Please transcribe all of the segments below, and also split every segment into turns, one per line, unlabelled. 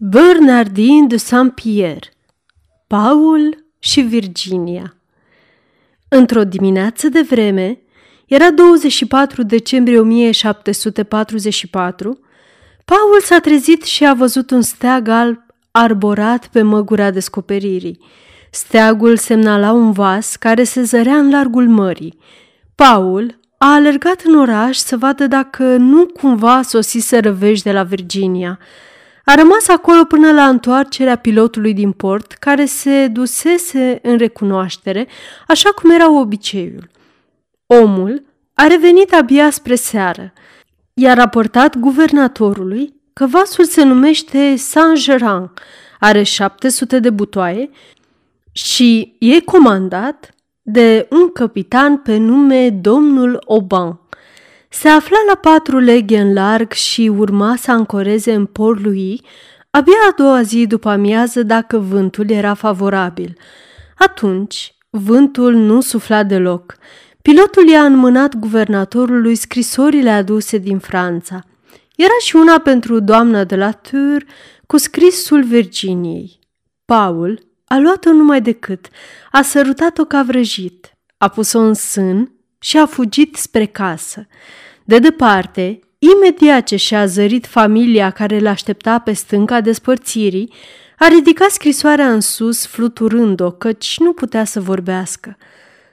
Bernardin de Saint-Pierre Paul și Virginia Într-o dimineață de vreme, era 24 decembrie 1744, Paul s-a trezit și a văzut un steag alb arborat pe măgura descoperirii. Steagul semnala un vas care se zărea în largul mării. Paul a alergat în oraș să vadă dacă nu cumva sosise răvești de la Virginia – a rămas acolo până la întoarcerea pilotului din port, care se dusese în recunoaștere, așa cum era obiceiul. Omul a revenit abia spre seară, i-a raportat guvernatorului că vasul se numește Saint-Geran, are 700 de butoaie și e comandat de un capitan pe nume domnul Oban. Se afla la patru leghe în larg și urma să ancoreze în port lui abia a doua zi după amiază dacă vântul era favorabil. Atunci, vântul nu sufla deloc. Pilotul i-a înmânat guvernatorului scrisorile aduse din Franța. Era și una pentru doamna de la Tur cu scrisul Virginiei. Paul a luat-o numai decât, a sărutat-o ca vrăjit, a pus-o în sân și a fugit spre casă. De departe, imediat ce și-a zărit familia care l-aștepta pe stânca despărțirii, a ridicat scrisoarea în sus, fluturând-o, căci nu putea să vorbească.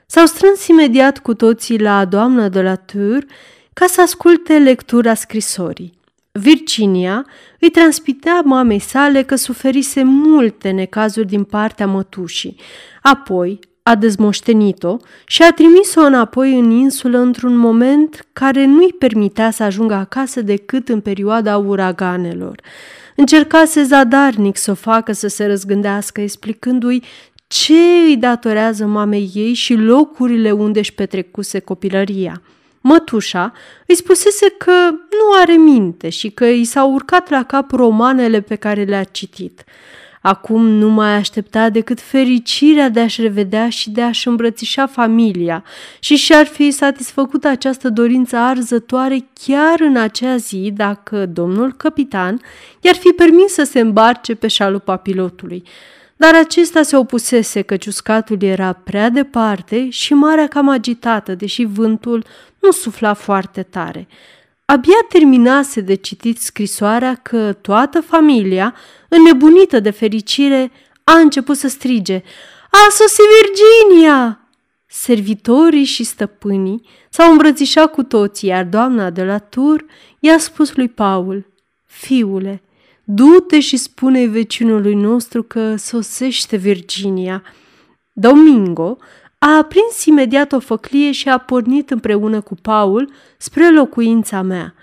S-au strâns imediat cu toții la doamna de la Tur ca să asculte lectura scrisorii. Virginia îi transmitea mamei sale că suferise multe necazuri din partea mătușii. Apoi a dezmoștenit-o și a trimis-o înapoi în insulă într-un moment care nu-i permitea să ajungă acasă decât în perioada uraganelor. Încercase zadarnic să o facă să se răzgândească, explicându-i ce îi datorează mamei ei și locurile unde își petrecuse copilăria. Mătușa îi spusese că nu are minte și că i s-au urcat la cap romanele pe care le-a citit. Acum nu mai aștepta decât fericirea de a-și revedea și de a-și îmbrățișa familia și și-ar fi satisfăcut această dorință arzătoare chiar în acea zi dacă domnul capitan i-ar fi permis să se îmbarce pe șalupa pilotului. Dar acesta se opusese că uscatul era prea departe și marea cam agitată, deși vântul nu sufla foarte tare. Abia terminase de citit scrisoarea că toată familia, înnebunită de fericire, a început să strige A sosit Virginia! Servitorii și stăpânii s-au îmbrățișat cu toții, iar doamna de la tur i-a spus lui Paul, Fiule, du-te și spune vecinului nostru că sosește Virginia. Domingo a aprins imediat o făclie și a pornit împreună cu Paul spre locuința mea.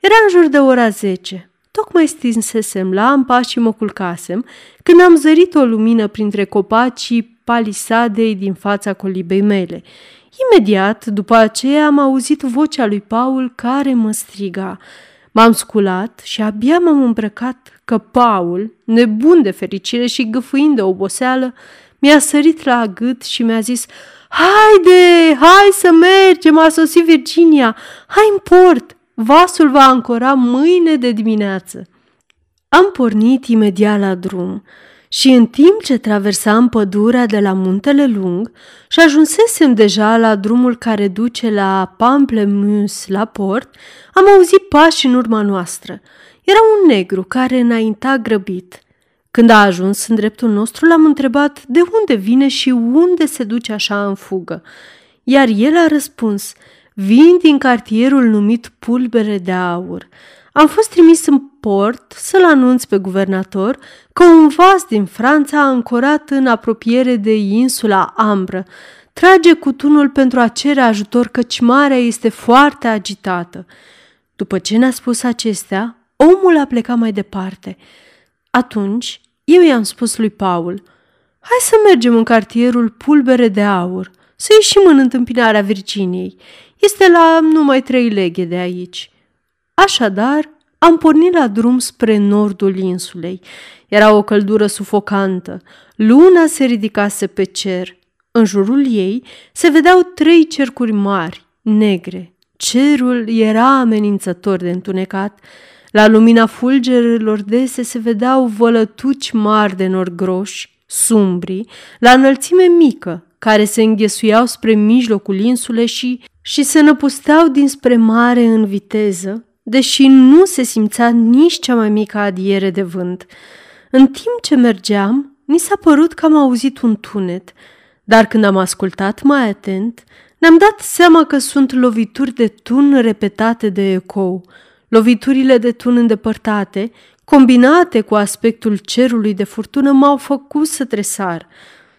Era în jur de ora zece. Tocmai stinsesem lampa și mă culcasem când am zărit o lumină printre copacii palisadei din fața colibei mele. Imediat după aceea am auzit vocea lui Paul care mă striga. M-am sculat și abia m-am îmbrăcat că Paul, nebun de fericire și gâfâind de oboseală, mi-a sărit la gât și mi-a zis Haide, hai să mergem, a sosit Virginia, hai în port, vasul va ancora mâine de dimineață. Am pornit imediat la drum și în timp ce traversam pădurea de la Muntele Lung și ajunsesem deja la drumul care duce la Pamplemousse la port, am auzit pași în urma noastră. Era un negru care înainta grăbit. Când a ajuns în dreptul nostru, l-am întrebat de unde vine și unde se duce așa în fugă. Iar el a răspuns, vin din cartierul numit Pulbere de Aur. Am fost trimis în port să-l anunț pe guvernator că un vas din Franța a ancorat în apropiere de insula Ambră. Trage cu tunul pentru a cere ajutor căci marea este foarte agitată. După ce ne-a spus acestea, omul a plecat mai departe. Atunci eu i-am spus lui Paul, hai să mergem în cartierul Pulbere de Aur, să ieșim în întâmpinarea Virginiei. Este la numai trei leghe de aici. Așadar, am pornit la drum spre nordul insulei. Era o căldură sufocantă. Luna se ridicase pe cer. În jurul ei se vedeau trei cercuri mari, negre. Cerul era amenințător de întunecat. La lumina fulgerelor dese se vedeau vălătuci mari de nori groși, sumbri, la înălțime mică, care se înghesuiau spre mijlocul insulei și, și se năpusteau dinspre mare în viteză, deși nu se simțea nici cea mai mică adiere de vânt. În timp ce mergeam, mi s-a părut că am auzit un tunet, dar când am ascultat mai atent, ne-am dat seama că sunt lovituri de tun repetate de ecou. Loviturile de tun îndepărtate, combinate cu aspectul cerului de furtună, m-au făcut să tresar.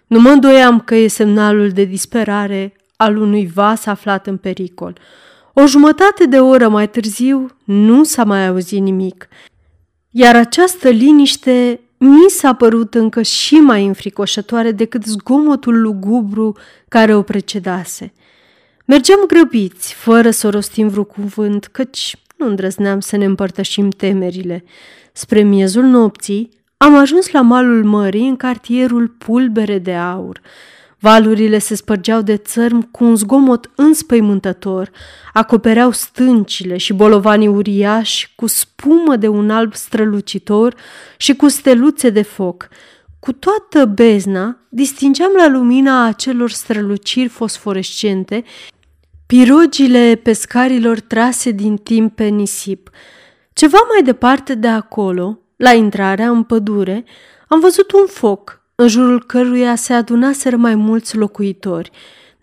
Nu mă îndoiam că e semnalul de disperare al unui vas aflat în pericol. O jumătate de oră mai târziu nu s-a mai auzit nimic, iar această liniște mi s-a părut încă și mai înfricoșătoare decât zgomotul lugubru care o precedase. Mergeam grăbiți, fără să rostim vreun cuvânt, căci nu îndrăzneam să ne împărtășim temerile. Spre miezul nopții am ajuns la malul mării în cartierul Pulbere de Aur. Valurile se spărgeau de țărm cu un zgomot înspăimântător, acopereau stâncile și bolovanii uriași cu spumă de un alb strălucitor și cu steluțe de foc. Cu toată bezna distingeam la lumina acelor străluciri fosforescente pirogile pescarilor trase din timp pe nisip. Ceva mai departe de acolo, la intrarea în pădure, am văzut un foc, în jurul căruia se adunaseră mai mulți locuitori.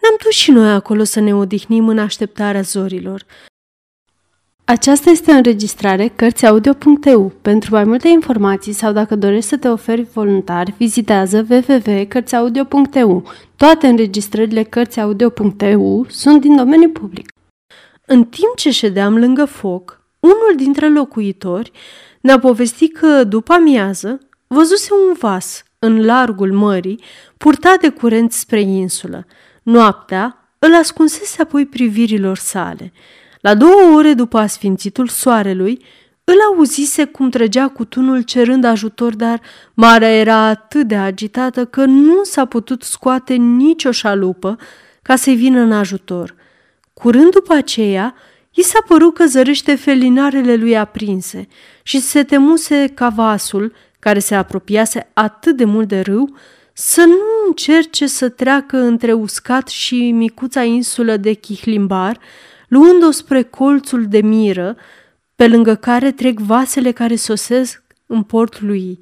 Ne-am dus și noi acolo să ne odihnim în așteptarea zorilor. Aceasta este o înregistrare Cărțiaudio.eu. Pentru mai multe informații sau dacă dorești să te oferi voluntar, vizitează www.cărțiaudio.eu. Toate înregistrările Cărțiaudio.eu sunt din domeniu public. În timp ce ședeam lângă foc, unul dintre locuitori ne-a povestit că, după amiază, văzuse un vas în largul mării, purtat de curent spre insulă. Noaptea îl ascunsese apoi privirilor sale. La două ore după asfințitul soarelui, îl auzise cum trăgea cu tunul cerând ajutor, dar marea era atât de agitată că nu s-a putut scoate nicio șalupă ca să-i vină în ajutor. Curând după aceea, i s-a părut că zărește felinarele lui aprinse și se temuse ca vasul, care se apropiase atât de mult de râu, să nu încerce să treacă între uscat și micuța insulă de Chihlimbar, luând-o spre colțul de miră, pe lângă care trec vasele care sosesc în port lui.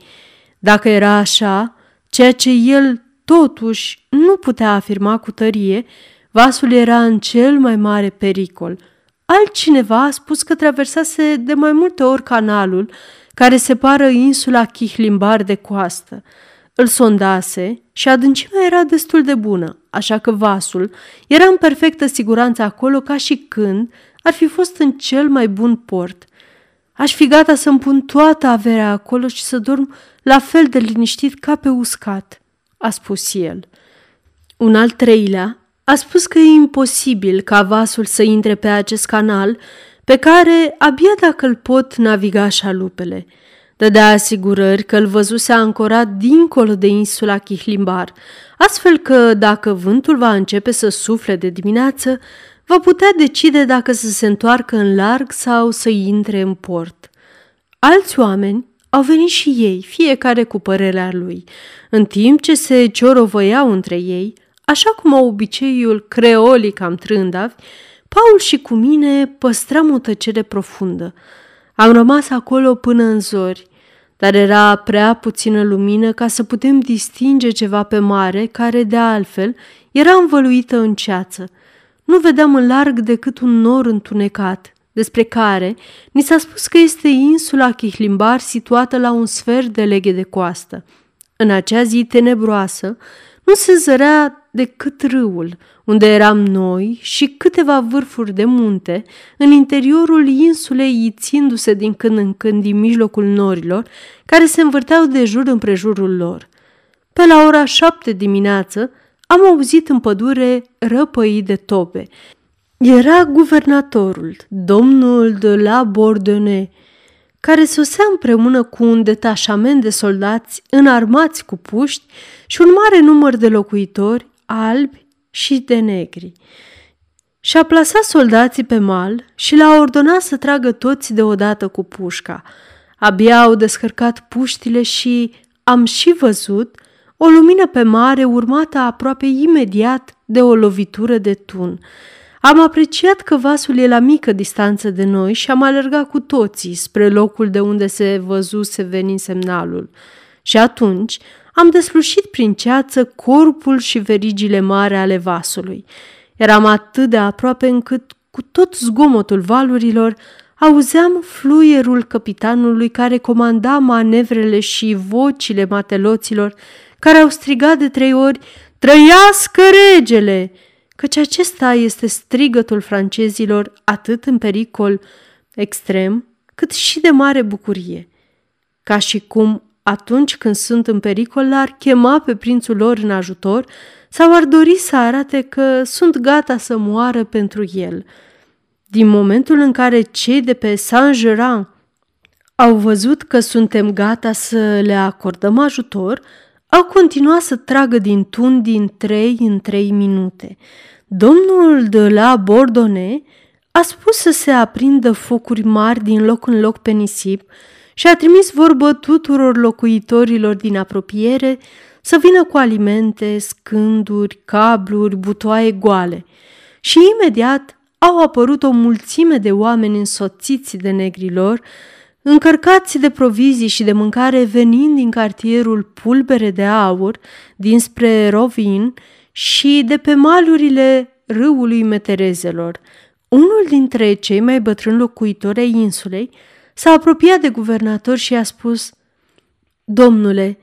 Dacă era așa, ceea ce el totuși nu putea afirma cu tărie, vasul era în cel mai mare pericol. Altcineva a spus că traversase de mai multe ori canalul care separă insula Chihlimbar de coastă. Îl sondase și adâncimea era destul de bună, așa că vasul era în perfectă siguranță acolo ca și când ar fi fost în cel mai bun port. Aș fi gata să-mi pun toată averea acolo și să dorm la fel de liniștit ca pe uscat, a spus el. Un al treilea a spus că e imposibil ca vasul să intre pe acest canal pe care abia dacă îl pot naviga șalupele. Dădea asigurări că îl văzuse ancorat dincolo de insula Chihlimbar, astfel că dacă vântul va începe să sufle de dimineață, va putea decide dacă să se întoarcă în larg sau să intre în port. Alți oameni au venit și ei, fiecare cu părerea lui, în timp ce se ciorovăiau între ei, așa cum au obiceiul creolii cam trândavi, Paul și cu mine păstram o tăcere profundă. Am rămas acolo până în zori, dar era prea puțină lumină ca să putem distinge ceva pe mare, care, de altfel, era învăluită în ceață. Nu vedeam în larg decât un nor întunecat, despre care ni s-a spus că este insula Chihlimbar situată la un sfert de leghe de coastă. În acea zi tenebroasă nu se zărea decât râul, unde eram noi și câteva vârfuri de munte, în interiorul insulei ițindu-se din când în când din mijlocul norilor, care se învârteau de jur împrejurul lor. Pe la ora șapte dimineață am auzit în pădure răpăi de tope. Era guvernatorul, domnul de la Bordone, care sosea împreună cu un detașament de soldați înarmați cu puști și un mare număr de locuitori albi și de negri. și-a plasat soldații pe mal și le-a ordonat să tragă toți deodată cu pușca. Abia au descărcat puștile și am și văzut o lumină pe mare urmată aproape imediat de o lovitură de tun. Am apreciat că vasul e la mică distanță de noi și am alergat cu toții spre locul de unde se văzuse venind semnalul. Și atunci am deslușit prin ceață corpul și verigile mari ale vasului. Eram atât de aproape încât, cu tot zgomotul valurilor, auzeam fluierul capitanului care comanda manevrele și vocile mateloților care au strigat de trei ori Trăiască regele! Căci acesta este strigătul francezilor atât în pericol extrem, cât și de mare bucurie. Ca și cum atunci când sunt în pericol l-ar chema pe prințul lor în ajutor sau ar dori să arate că sunt gata să moară pentru el. Din momentul în care cei de pe Saint-Geran au văzut că suntem gata să le acordăm ajutor, au continuat să tragă din tun din trei în trei minute. Domnul de la Bordone a spus să se aprindă focuri mari din loc în loc pe nisip și a trimis vorbă tuturor locuitorilor din apropiere să vină cu alimente, scânduri, cabluri, butoaie goale. Și imediat au apărut o mulțime de oameni însoțiți de negrilor, încărcați de provizii și de mâncare venind din cartierul Pulbere de Aur, dinspre Rovin și de pe malurile râului Meterezelor. Unul dintre cei mai bătrâni locuitori ai insulei s-a apropiat de guvernator și a spus Domnule,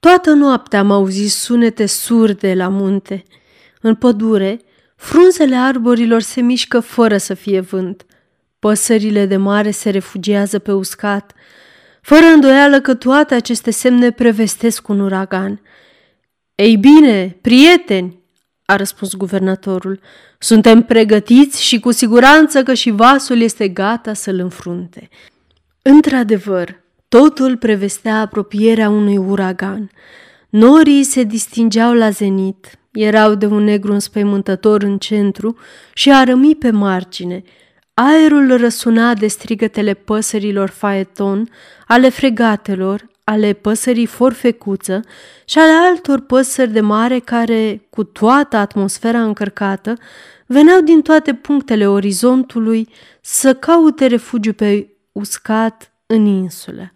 toată noaptea am auzit sunete surde la munte. În pădure, frunzele arborilor se mișcă fără să fie vânt. Păsările de mare se refugiază pe uscat, fără îndoială că toate aceste semne prevestesc un uragan. Ei bine, prieteni, a răspuns guvernatorul, suntem pregătiți și cu siguranță că și vasul este gata să-l înfrunte. Într-adevăr, totul prevestea apropierea unui uragan. Norii se distingeau la zenit, erau de un negru înspăimântător în centru și arămi pe margine – Aerul răsuna de strigătele păsărilor faeton, ale fregatelor, ale păsării forfecuță și ale altor păsări de mare care, cu toată atmosfera încărcată, veneau din toate punctele orizontului să caute refugiu pe uscat în insulă.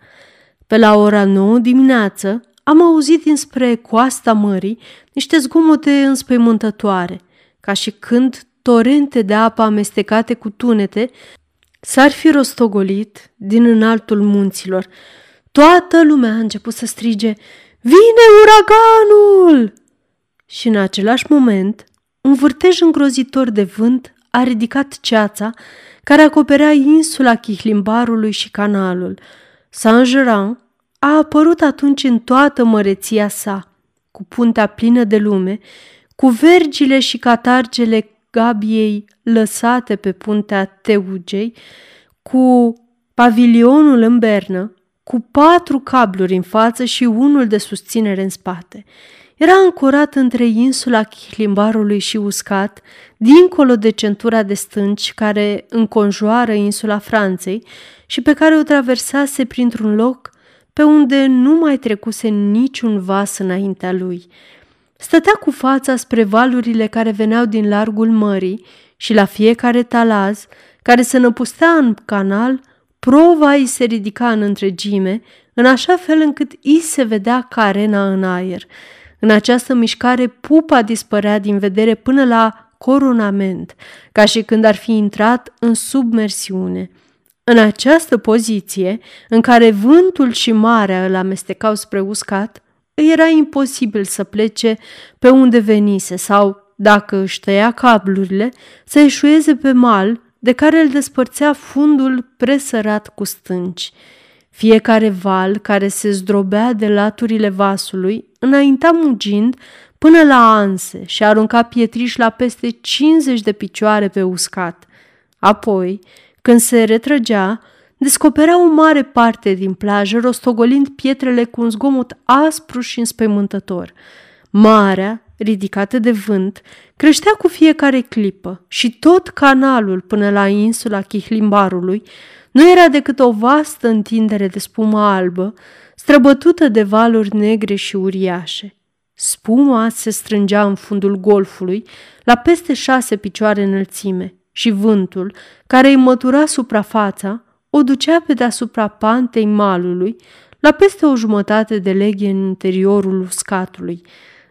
Pe la ora 9 dimineață am auzit dinspre coasta mării niște zgomote înspăimântătoare, ca și când torente de apă amestecate cu tunete, s-ar fi rostogolit din înaltul munților. Toată lumea a început să strige, Vine uraganul! Și în același moment, un vârtej îngrozitor de vânt a ridicat ceața care acoperea insula Chihlimbarului și canalul. Saint-Geran a apărut atunci în toată măreția sa, cu puntea plină de lume, cu vergile și catargele gabiei lăsate pe puntea Teugei, cu pavilionul în bernă, cu patru cabluri în față și unul de susținere în spate. Era ancorat între insula Chihlimbarului și Uscat, dincolo de centura de stânci care înconjoară insula Franței și pe care o traversase printr-un loc pe unde nu mai trecuse niciun vas înaintea lui. Stătea cu fața spre valurile care veneau din largul mării și la fiecare talaz care se năpustea în canal, prova îi se ridica în întregime, în așa fel încât îi se vedea carena în aer. În această mișcare, pupa dispărea din vedere până la coronament, ca și când ar fi intrat în submersiune. În această poziție, în care vântul și marea îl amestecau spre uscat, îi era imposibil să plece pe unde venise sau, dacă își tăia cablurile, să eșueze pe mal de care îl despărțea fundul presărat cu stânci. Fiecare val care se zdrobea de laturile vasului înainta mugind până la anse și arunca pietriș la peste 50 de picioare pe uscat. Apoi, când se retrăgea, descoperea o mare parte din plajă, rostogolind pietrele cu un zgomot aspru și înspăimântător. Marea, ridicată de vânt, creștea cu fiecare clipă și tot canalul până la insula Chihlimbarului nu era decât o vastă întindere de spumă albă, străbătută de valuri negre și uriașe. Spuma se strângea în fundul golfului, la peste șase picioare înălțime, și vântul, care îi mătura suprafața, o ducea pe deasupra pantei malului, la peste o jumătate de leghe în interiorul uscatului.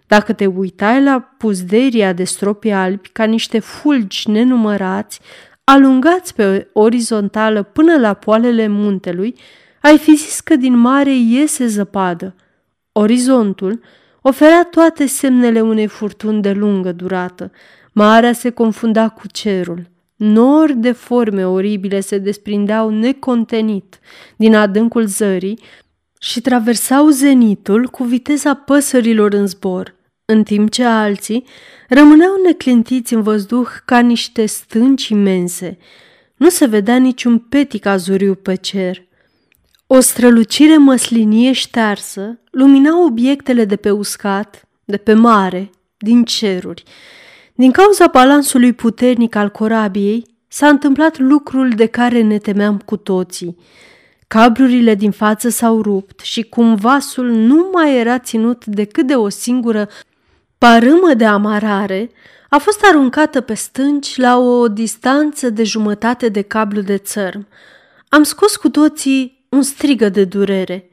Dacă te uitai la puzderia de stropi albi ca niște fulgi nenumărați, alungați pe orizontală până la poalele muntelui, ai fi zis că din mare iese zăpadă. Orizontul oferea toate semnele unei furtuni de lungă durată. Marea se confunda cu cerul. Nori de forme oribile se desprindeau necontenit din adâncul zării și traversau zenitul cu viteza păsărilor în zbor, în timp ce alții rămâneau neclintiți în văzduh ca niște stânci imense. Nu se vedea niciun petic azuriu pe cer. O strălucire măslinie ștearsă lumina obiectele de pe uscat, de pe mare, din ceruri. Din cauza balansului puternic al corabiei, s-a întâmplat lucrul de care ne temeam cu toții. Cablurile din față s-au rupt și cum vasul nu mai era ținut decât de o singură parâmă de amarare, a fost aruncată pe stânci la o distanță de jumătate de cablu de țărm. Am scos cu toții un strigă de durere.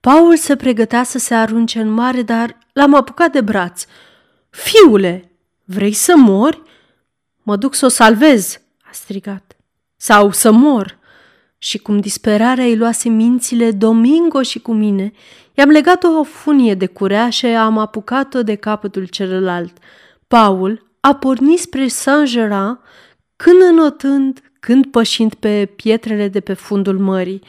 Paul se pregătea să se arunce în mare, dar l-am apucat de braț. Fiule, vrei să mori? Mă duc să o salvez, a strigat. Sau să mor. Și cum disperarea îi luase mințile Domingo și cu mine, i-am legat o funie de curea și am apucat-o de capătul celălalt. Paul a pornit spre Saint-Germain, când înotând, când pășind pe pietrele de pe fundul mării.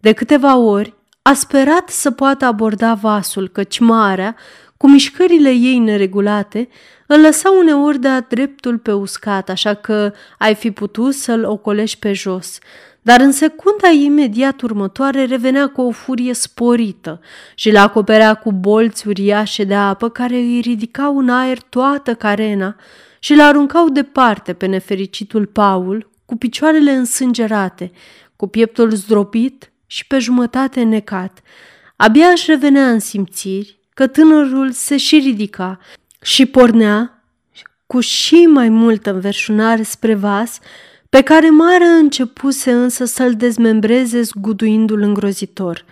De câteva ori a sperat să poată aborda vasul, căci marea, cu mișcările ei neregulate, îl lăsa uneori de-a dreptul pe uscat, așa că ai fi putut să-l ocolești pe jos. Dar în secunda imediat următoare revenea cu o furie sporită și le acoperea cu bolți uriașe de apă care îi ridicau în aer toată carena și le aruncau departe pe nefericitul Paul, cu picioarele însângerate, cu pieptul zdrobit și pe jumătate necat. Abia își revenea în simțiri că tânărul se și ridica și pornea cu și mai multă înverșunare spre vas, pe care mare începuse însă să-l dezmembreze zguduindu-l îngrozitor.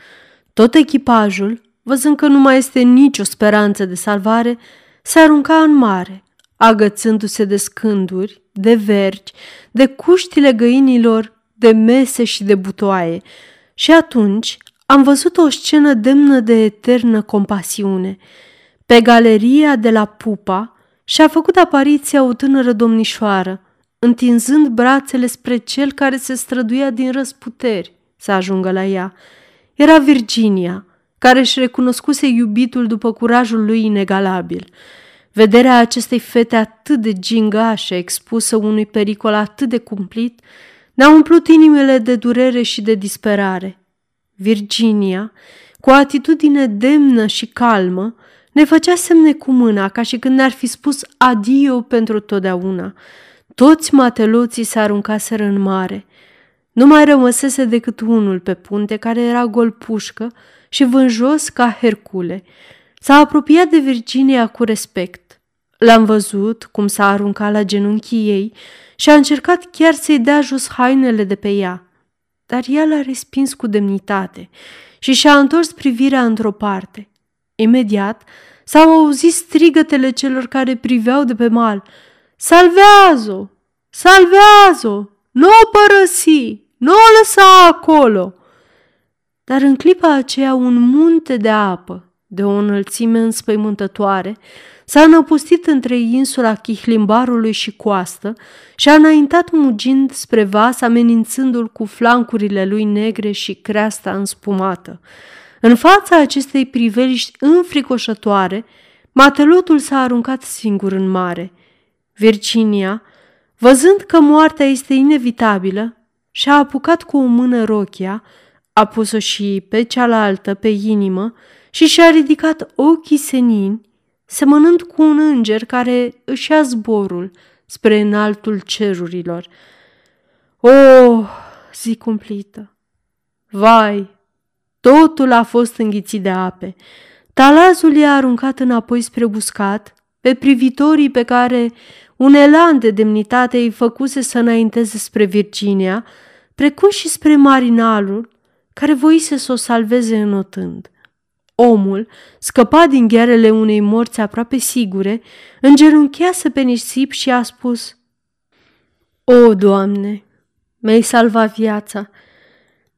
Tot echipajul, văzând că nu mai este nicio speranță de salvare, se arunca în mare, agățându-se de scânduri, de vergi, de cuștile găinilor, de mese și de butoaie. Și atunci am văzut o scenă demnă de eternă compasiune. Pe galeria de la Pupa și-a făcut apariția o tânără domnișoară, întinzând brațele spre cel care se străduia din răsputeri să ajungă la ea. Era Virginia, care își recunoscuse iubitul după curajul lui inegalabil. Vederea acestei fete atât de gingașe, expusă unui pericol atât de cumplit, ne-a umplut inimile de durere și de disperare. Virginia, cu o atitudine demnă și calmă, ne făcea semne cu mâna, ca și când ne-ar fi spus adio pentru totdeauna. Toți mateloții se aruncaseră în mare. Nu mai rămăsese decât unul pe punte, care era gol pușcă și vânjos ca Hercule. S-a apropiat de Virginia cu respect. L-am văzut cum s-a aruncat la genunchii ei și a încercat chiar să-i dea jos hainele de pe ea. Dar ea l-a respins cu demnitate și și-a întors privirea într-o parte. Imediat s-au auzit strigătele celor care priveau de pe mal – Salvează-o! Salvează-o! Nu o părăsi! Nu o lăsa acolo! Dar în clipa aceea un munte de apă, de o înălțime înspăimântătoare, s-a înăpustit între insula Chihlimbarului și coastă și a înaintat mugind spre vas, amenințându-l cu flancurile lui negre și creasta înspumată. În fața acestei priveliști înfricoșătoare, matelotul s-a aruncat singur în mare – Virginia, văzând că moartea este inevitabilă, și-a apucat cu o mână rochia, a pus-o și pe cealaltă pe inimă și și-a ridicat ochii senini semănând cu un înger care își ia zborul spre înaltul cerurilor. O, oh, zi cumplită! Vai, totul a fost înghițit de ape. Talazul i-a aruncat înapoi spre buscat pe privitorii pe care un elan de demnitate îi făcuse să înainteze spre Virginia, precum și spre marinalul care voise să o salveze înotând. Omul, scăpat din ghearele unei morți aproape sigure, îngenunchease pe nisip și a spus O, Doamne, mi-ai salvat viața,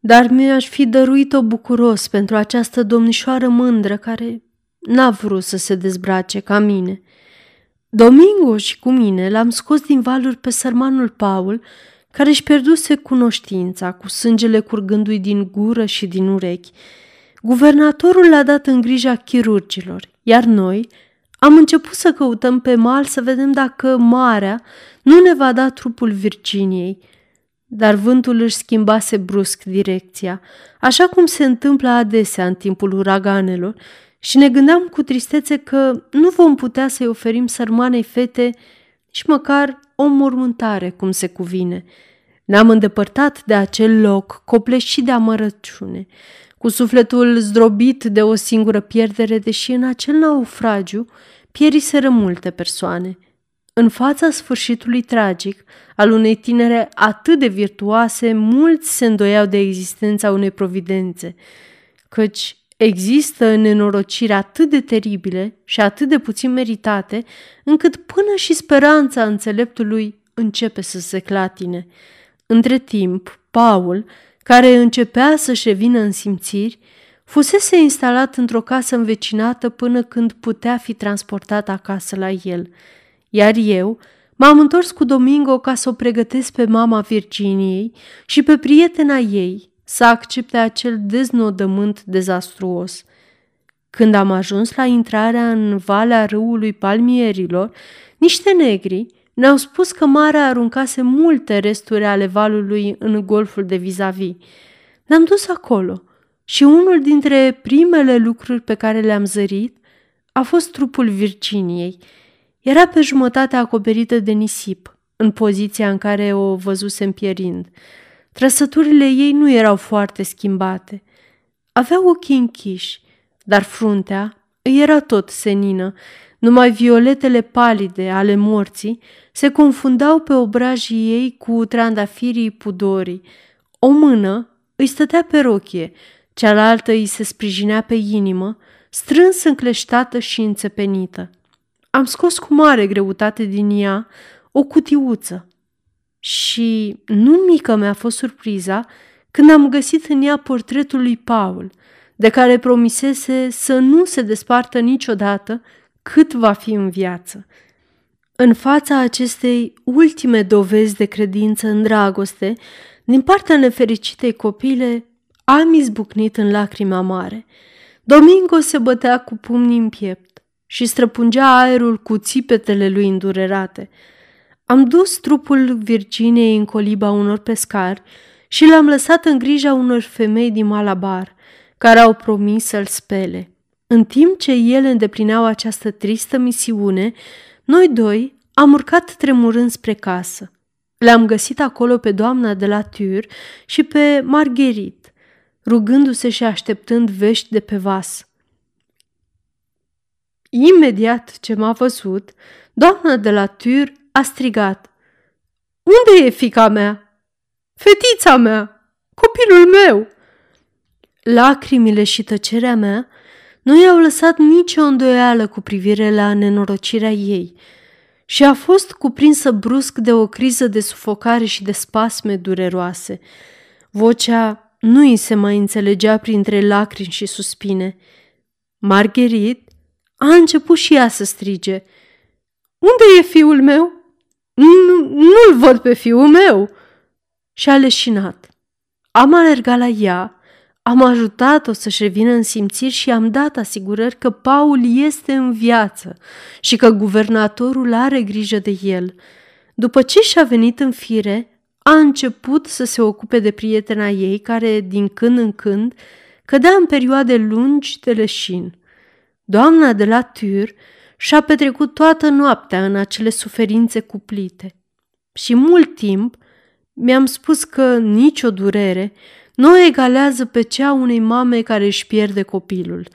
dar mi-aș fi dăruit-o bucuros pentru această domnișoară mândră care n-a vrut să se dezbrace ca mine. Domingo și cu mine l-am scos din valuri pe sărmanul Paul, care își pierduse cunoștința, cu sângele curgându-i din gură și din urechi. Guvernatorul l-a dat în grija chirurgilor, iar noi am început să căutăm pe mal să vedem dacă marea nu ne va da trupul Virginiei. Dar vântul își schimbase brusc direcția, așa cum se întâmplă adesea în timpul uraganelor, și ne gândeam cu tristețe că nu vom putea să-i oferim sărmanei fete nici măcar o mormântare cum se cuvine. Ne-am îndepărtat de acel loc copleșit de amărăciune, cu sufletul zdrobit de o singură pierdere, deși în acel naufragiu pieriseră multe persoane. În fața sfârșitului tragic al unei tinere atât de virtuoase, mulți se îndoiau de existența unei providențe, căci Există nenorociri atât de teribile și atât de puțin meritate, încât până și speranța înțeleptului începe să se clatine. Între timp, Paul, care începea să-și revină în simțiri, fusese instalat într-o casă învecinată până când putea fi transportat acasă la el. Iar eu m-am întors cu Domingo ca să o pregătesc pe mama Virginiei și pe prietena ei, să accepte acel deznodământ dezastruos. Când am ajuns la intrarea în valea râului palmierilor, niște negri ne-au spus că marea aruncase multe resturi ale valului în golful de vis-a-vis. Ne-am dus acolo și unul dintre primele lucruri pe care le-am zărit a fost trupul Virginiei. Era pe jumătate acoperită de nisip, în poziția în care o văzusem pierind. Trăsăturile ei nu erau foarte schimbate. Avea ochii închiși, dar fruntea îi era tot senină, numai violetele palide ale morții se confundau pe obrajii ei cu trandafirii pudorii. O mână îi stătea pe rochie, cealaltă îi se sprijinea pe inimă, strâns încleștată și înțepenită. Am scos cu mare greutate din ea o cutiuță și nu mică mi-a fost surpriza când am găsit în ea portretul lui Paul, de care promisese să nu se despartă niciodată cât va fi în viață. În fața acestei ultime dovezi de credință în dragoste, din partea nefericitei copile, am izbucnit în lacrima mare. Domingo se bătea cu pumnii în piept și străpungea aerul cu țipetele lui îndurerate – am dus trupul Virginiei în coliba unor pescari și l-am lăsat în grija unor femei din Malabar, care au promis să-l spele. În timp ce ele îndeplineau această tristă misiune, noi doi am urcat tremurând spre casă. Le-am găsit acolo pe doamna de la Tur și pe Margherit, rugându-se și așteptând vești de pe vas. Imediat ce m-a văzut, doamna de la Tur a strigat. Unde e fica mea? Fetița mea! Copilul meu! Lacrimile și tăcerea mea nu i-au lăsat nicio îndoială cu privire la nenorocirea ei și a fost cuprinsă brusc de o criză de sufocare și de spasme dureroase. Vocea nu îi se mai înțelegea printre lacrimi și suspine. Margherit a început și ea să strige. Unde e fiul meu? Nu, nu-l văd pe fiul meu!" Și a leșinat. Am alergat la ea, am ajutat-o să-și revină în simțiri și am dat asigurări că Paul este în viață și că guvernatorul are grijă de el. După ce și-a venit în fire, a început să se ocupe de prietena ei, care, din când în când, cădea în perioade lungi de leșin. Doamna de la Tur și-a petrecut toată noaptea în acele suferințe cuplite. Și mult timp mi-am spus că nicio durere nu egalează pe cea unei mame care își pierde copilul.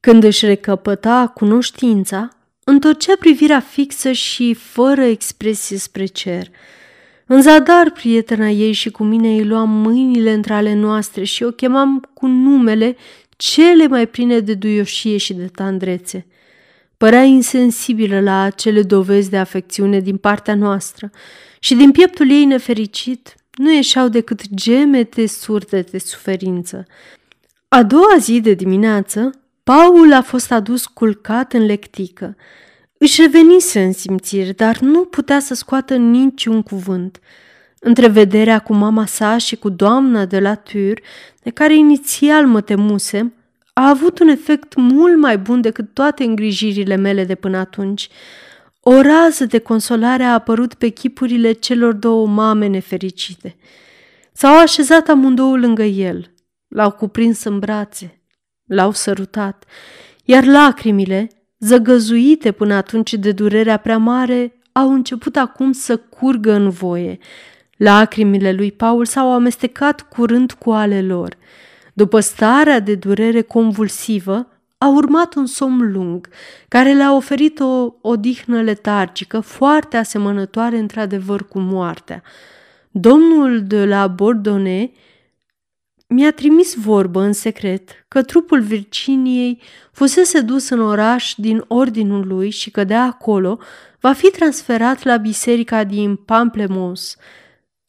Când își recăpăta cunoștința, întorcea privirea fixă și fără expresie spre cer. În zadar, prietena ei și cu mine îi luam mâinile între ale noastre și o chemam cu numele cele mai pline de duioșie și de tandrețe. Părea insensibilă la acele dovezi de afecțiune din partea noastră și din pieptul ei nefericit nu ieșeau decât gemete surde de suferință. A doua zi de dimineață, Paul a fost adus culcat în lectică. Își revenise în simțiri, dar nu putea să scoată niciun cuvânt. Întrevederea cu mama sa și cu doamna de la Tur, de care inițial mă temusem, a avut un efect mult mai bun decât toate îngrijirile mele de până atunci. O rază de consolare a apărut pe chipurile celor două mame nefericite. S-au așezat amândouă lângă el, l-au cuprins în brațe, l-au sărutat, iar lacrimile, zăgăzuite până atunci de durerea prea mare, au început acum să curgă în voie. Lacrimile lui Paul s-au amestecat curând cu ale lor. După starea de durere convulsivă, a urmat un somn lung, care le-a oferit o odihnă letargică foarte asemănătoare într-adevăr cu moartea. Domnul de la Bordone mi-a trimis vorbă în secret că trupul Virginiei fusese dus în oraș din ordinul lui și că de acolo va fi transferat la biserica din Pamplemons.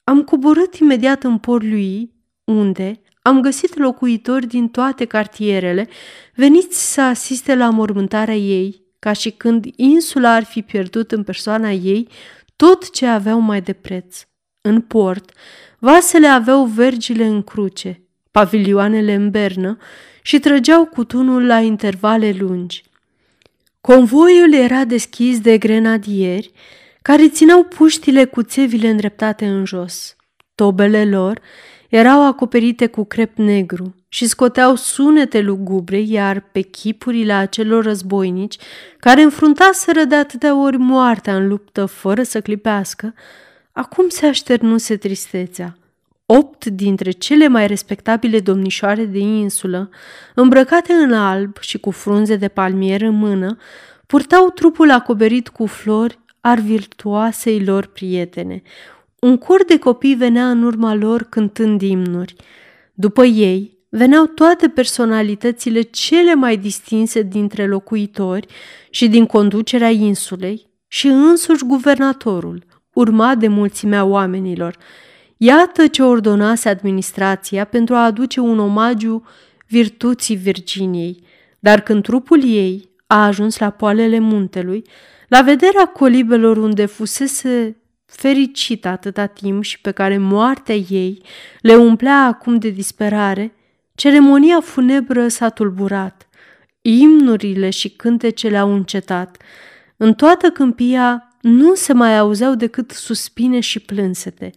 Am coborât imediat în port lui, unde am găsit locuitori din toate cartierele veniți să asiste la mormântarea ei, ca și când insula ar fi pierdut în persoana ei tot ce aveau mai de preț. În port, vasele aveau vergile în cruce, pavilioanele în bernă și trăgeau cu tunul la intervale lungi. Convoiul era deschis de grenadieri care țineau puștile cu țevile îndreptate în jos. Tobele lor erau acoperite cu crep negru și scoteau sunete lugubre, iar pe chipurile acelor războinici, care înfruntaseră de atâtea ori moartea în luptă fără să clipească, acum se așternuse tristețea. Opt dintre cele mai respectabile domnișoare de insulă, îmbrăcate în alb și cu frunze de palmier în mână, purtau trupul acoperit cu flori ar virtuoasei lor prietene, un cor de copii venea în urma lor cântând imnuri. După ei veneau toate personalitățile cele mai distinse dintre locuitori și din conducerea insulei și însuși guvernatorul, urmat de mulțimea oamenilor. Iată ce ordonase administrația pentru a aduce un omagiu virtuții Virginiei, dar când trupul ei a ajuns la poalele muntelui, la vederea colibelor unde fusese fericită atâta timp și pe care moartea ei le umplea acum de disperare, ceremonia funebră s-a tulburat. Imnurile și cântecele au încetat. În toată câmpia nu se mai auzeau decât suspine și plânsete.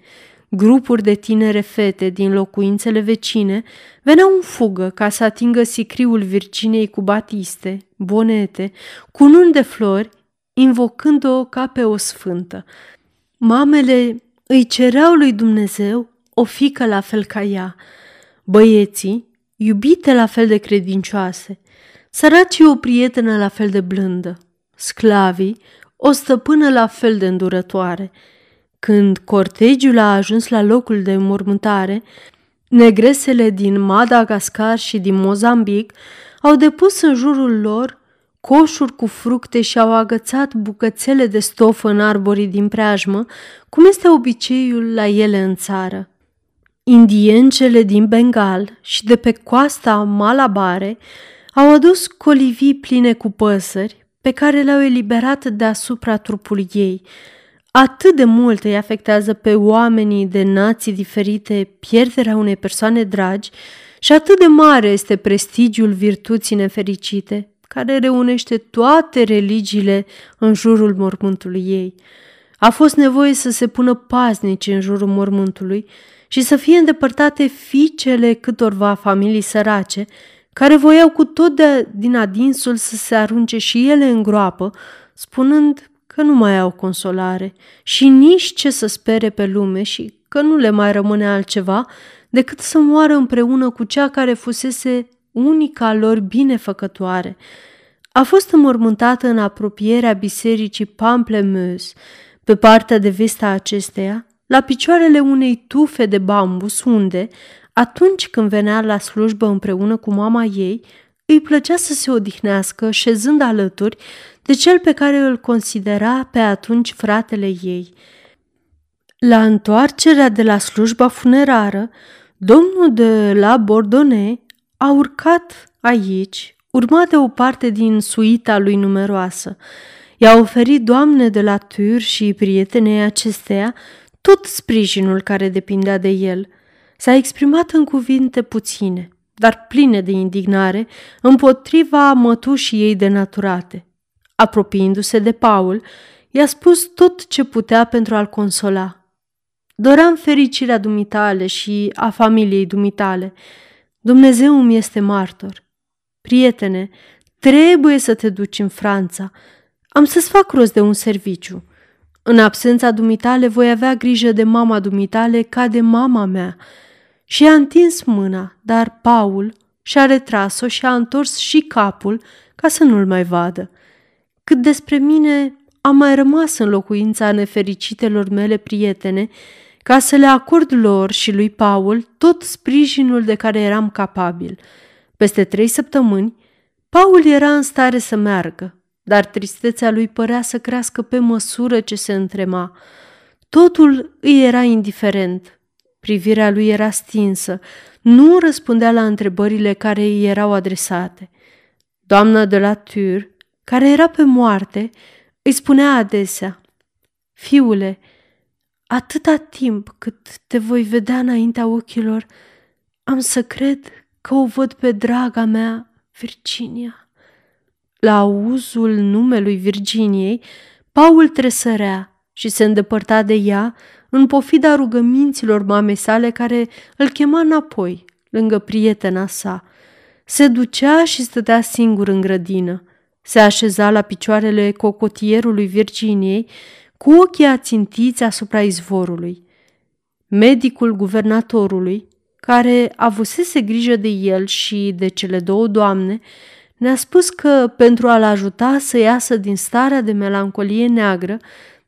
Grupuri de tinere fete din locuințele vecine veneau în fugă ca să atingă sicriul Virginei cu batiste, bonete, cu nun de flori, invocând-o ca pe o sfântă. Mamele îi cereau lui Dumnezeu o fică la fel ca ea, băieții, iubite la fel de credincioase, săracii o prietenă la fel de blândă, sclavii, o stăpână la fel de îndurătoare. Când cortegiul a ajuns la locul de mormântare, negresele din Madagascar și din Mozambic au depus în jurul lor coșuri cu fructe și au agățat bucățele de stofă în arborii din preajmă, cum este obiceiul la ele în țară. Indiencele din Bengal și de pe coasta Malabare au adus colivii pline cu păsări pe care le-au eliberat deasupra trupului ei. Atât de mult îi afectează pe oamenii de nații diferite pierderea unei persoane dragi și atât de mare este prestigiul virtuții nefericite care reunește toate religiile în jurul mormântului ei. A fost nevoie să se pună paznici în jurul mormântului și să fie îndepărtate fiicele câtorva familii sărace, care voiau cu tot de din adinsul să se arunce și ele în groapă, spunând că nu mai au consolare și nici ce să spere pe lume și că nu le mai rămâne altceva decât să moară împreună cu cea care fusese unica lor binefăcătoare. A fost înmormântată în apropierea bisericii Pamplemousse, pe partea de vest a acesteia, la picioarele unei tufe de bambus unde, atunci când venea la slujbă împreună cu mama ei, îi plăcea să se odihnească șezând alături de cel pe care îl considera pe atunci fratele ei. La întoarcerea de la slujba funerară, domnul de la Bordone a urcat aici, urmat de o parte din suita lui numeroasă. I-a oferit doamne de la Tur și prietenei acesteia tot sprijinul care depindea de el. S-a exprimat în cuvinte puține, dar pline de indignare, împotriva mătușii ei denaturate. Apropiindu-se de Paul, i-a spus tot ce putea pentru a-l consola. Doream fericirea dumitale și a familiei dumitale. Dumnezeu îmi este martor. Prietene, trebuie să te duci în Franța. Am să-ți fac rost de un serviciu. În absența dumitale voi avea grijă de mama dumitale ca de mama mea. Și a întins mâna, dar Paul și-a retras-o și a întors și capul ca să nu-l mai vadă. Cât despre mine, am mai rămas în locuința nefericitelor mele prietene, ca să le acord lor și lui Paul tot sprijinul de care eram capabil. Peste trei săptămâni, Paul era în stare să meargă, dar tristețea lui părea să crească pe măsură ce se întrema. Totul îi era indiferent. Privirea lui era stinsă, nu răspundea la întrebările care îi erau adresate. Doamna de la Tur, care era pe moarte, îi spunea adesea, Fiule, atâta timp cât te voi vedea înaintea ochilor, am să cred că o văd pe draga mea, Virginia. La auzul numelui Virginiei, Paul tresărea și se îndepărta de ea în pofida rugăminților mamei sale care îl chema înapoi, lângă prietena sa. Se ducea și stătea singur în grădină. Se așeza la picioarele cocotierului Virginiei cu ochii ațintiți asupra izvorului. Medicul guvernatorului, care avusese grijă de el și de cele două doamne, ne-a spus că pentru a-l ajuta să iasă din starea de melancolie neagră,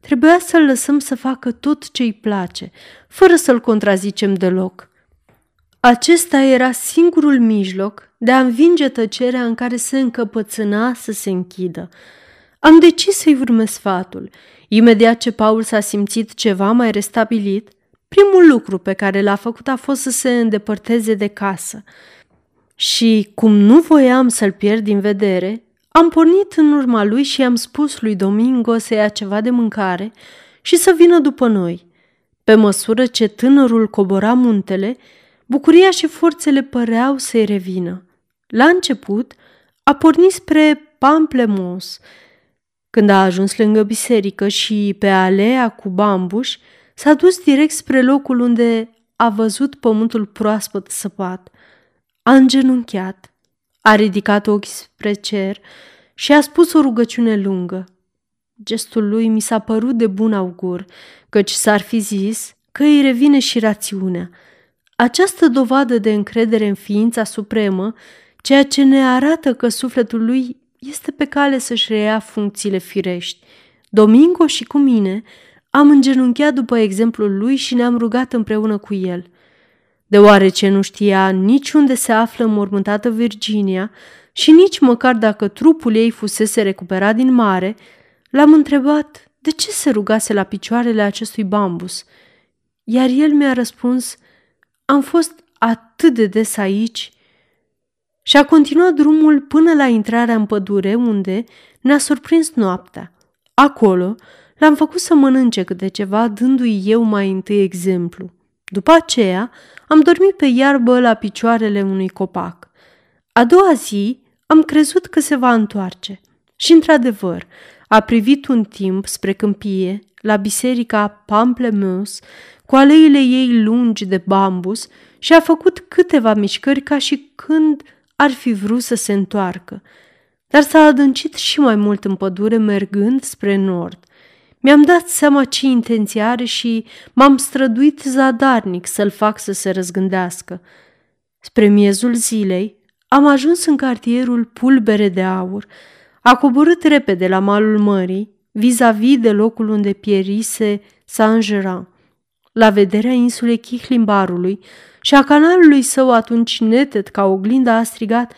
trebuia să-l lăsăm să facă tot ce îi place, fără să-l contrazicem deloc. Acesta era singurul mijloc de a învinge tăcerea în care se încăpățâna să se închidă. Am decis să-i urmez sfatul Imediat ce Paul s-a simțit ceva mai restabilit, primul lucru pe care l-a făcut a fost să se îndepărteze de casă. Și, cum nu voiam să-l pierd din vedere, am pornit în urma lui și i-am spus lui Domingo să ia ceva de mâncare și să vină după noi. Pe măsură ce tânărul cobora muntele, bucuria și forțele păreau să-i revină. La început, a pornit spre Pamplemons, când a ajuns lângă biserică și pe alea cu bambuș, s-a dus direct spre locul unde a văzut pământul proaspăt săpat. A îngenunchiat, a ridicat ochii spre cer și a spus o rugăciune lungă. Gestul lui mi s-a părut de bun augur, căci s-ar fi zis că îi revine și rațiunea. Această dovadă de încredere în ființa supremă, ceea ce ne arată că sufletul lui este pe cale să-și reia funcțiile firești. Domingo și cu mine am îngenunchiat după exemplul lui și ne-am rugat împreună cu el. Deoarece nu știa nici unde se află mormântată Virginia și nici măcar dacă trupul ei fusese recuperat din mare, l-am întrebat de ce se rugase la picioarele acestui bambus. Iar el mi-a răspuns, am fost atât de des aici și a continuat drumul până la intrarea în pădure, unde ne-a surprins noaptea. Acolo l-am făcut să mănânce câte ceva, dându-i eu mai întâi exemplu. După aceea, am dormit pe iarbă la picioarele unui copac. A doua zi, am crezut că se va întoarce. Și, într-adevăr, a privit un timp spre câmpie, la biserica Pamplemousse, cu aleile ei lungi de bambus și a făcut câteva mișcări ca și când ar fi vrut să se întoarcă, dar s-a adâncit și mai mult în pădure mergând spre nord. Mi-am dat seama ce intenție are și m-am străduit zadarnic să-l fac să se răzgândească. Spre miezul zilei am ajuns în cartierul Pulbere de Aur, a coborât repede la malul mării, vis-a-vis de locul unde pierise Saint-Geran. La vederea insulei Chihlimbarului și a canalului său atunci neted ca oglinda a strigat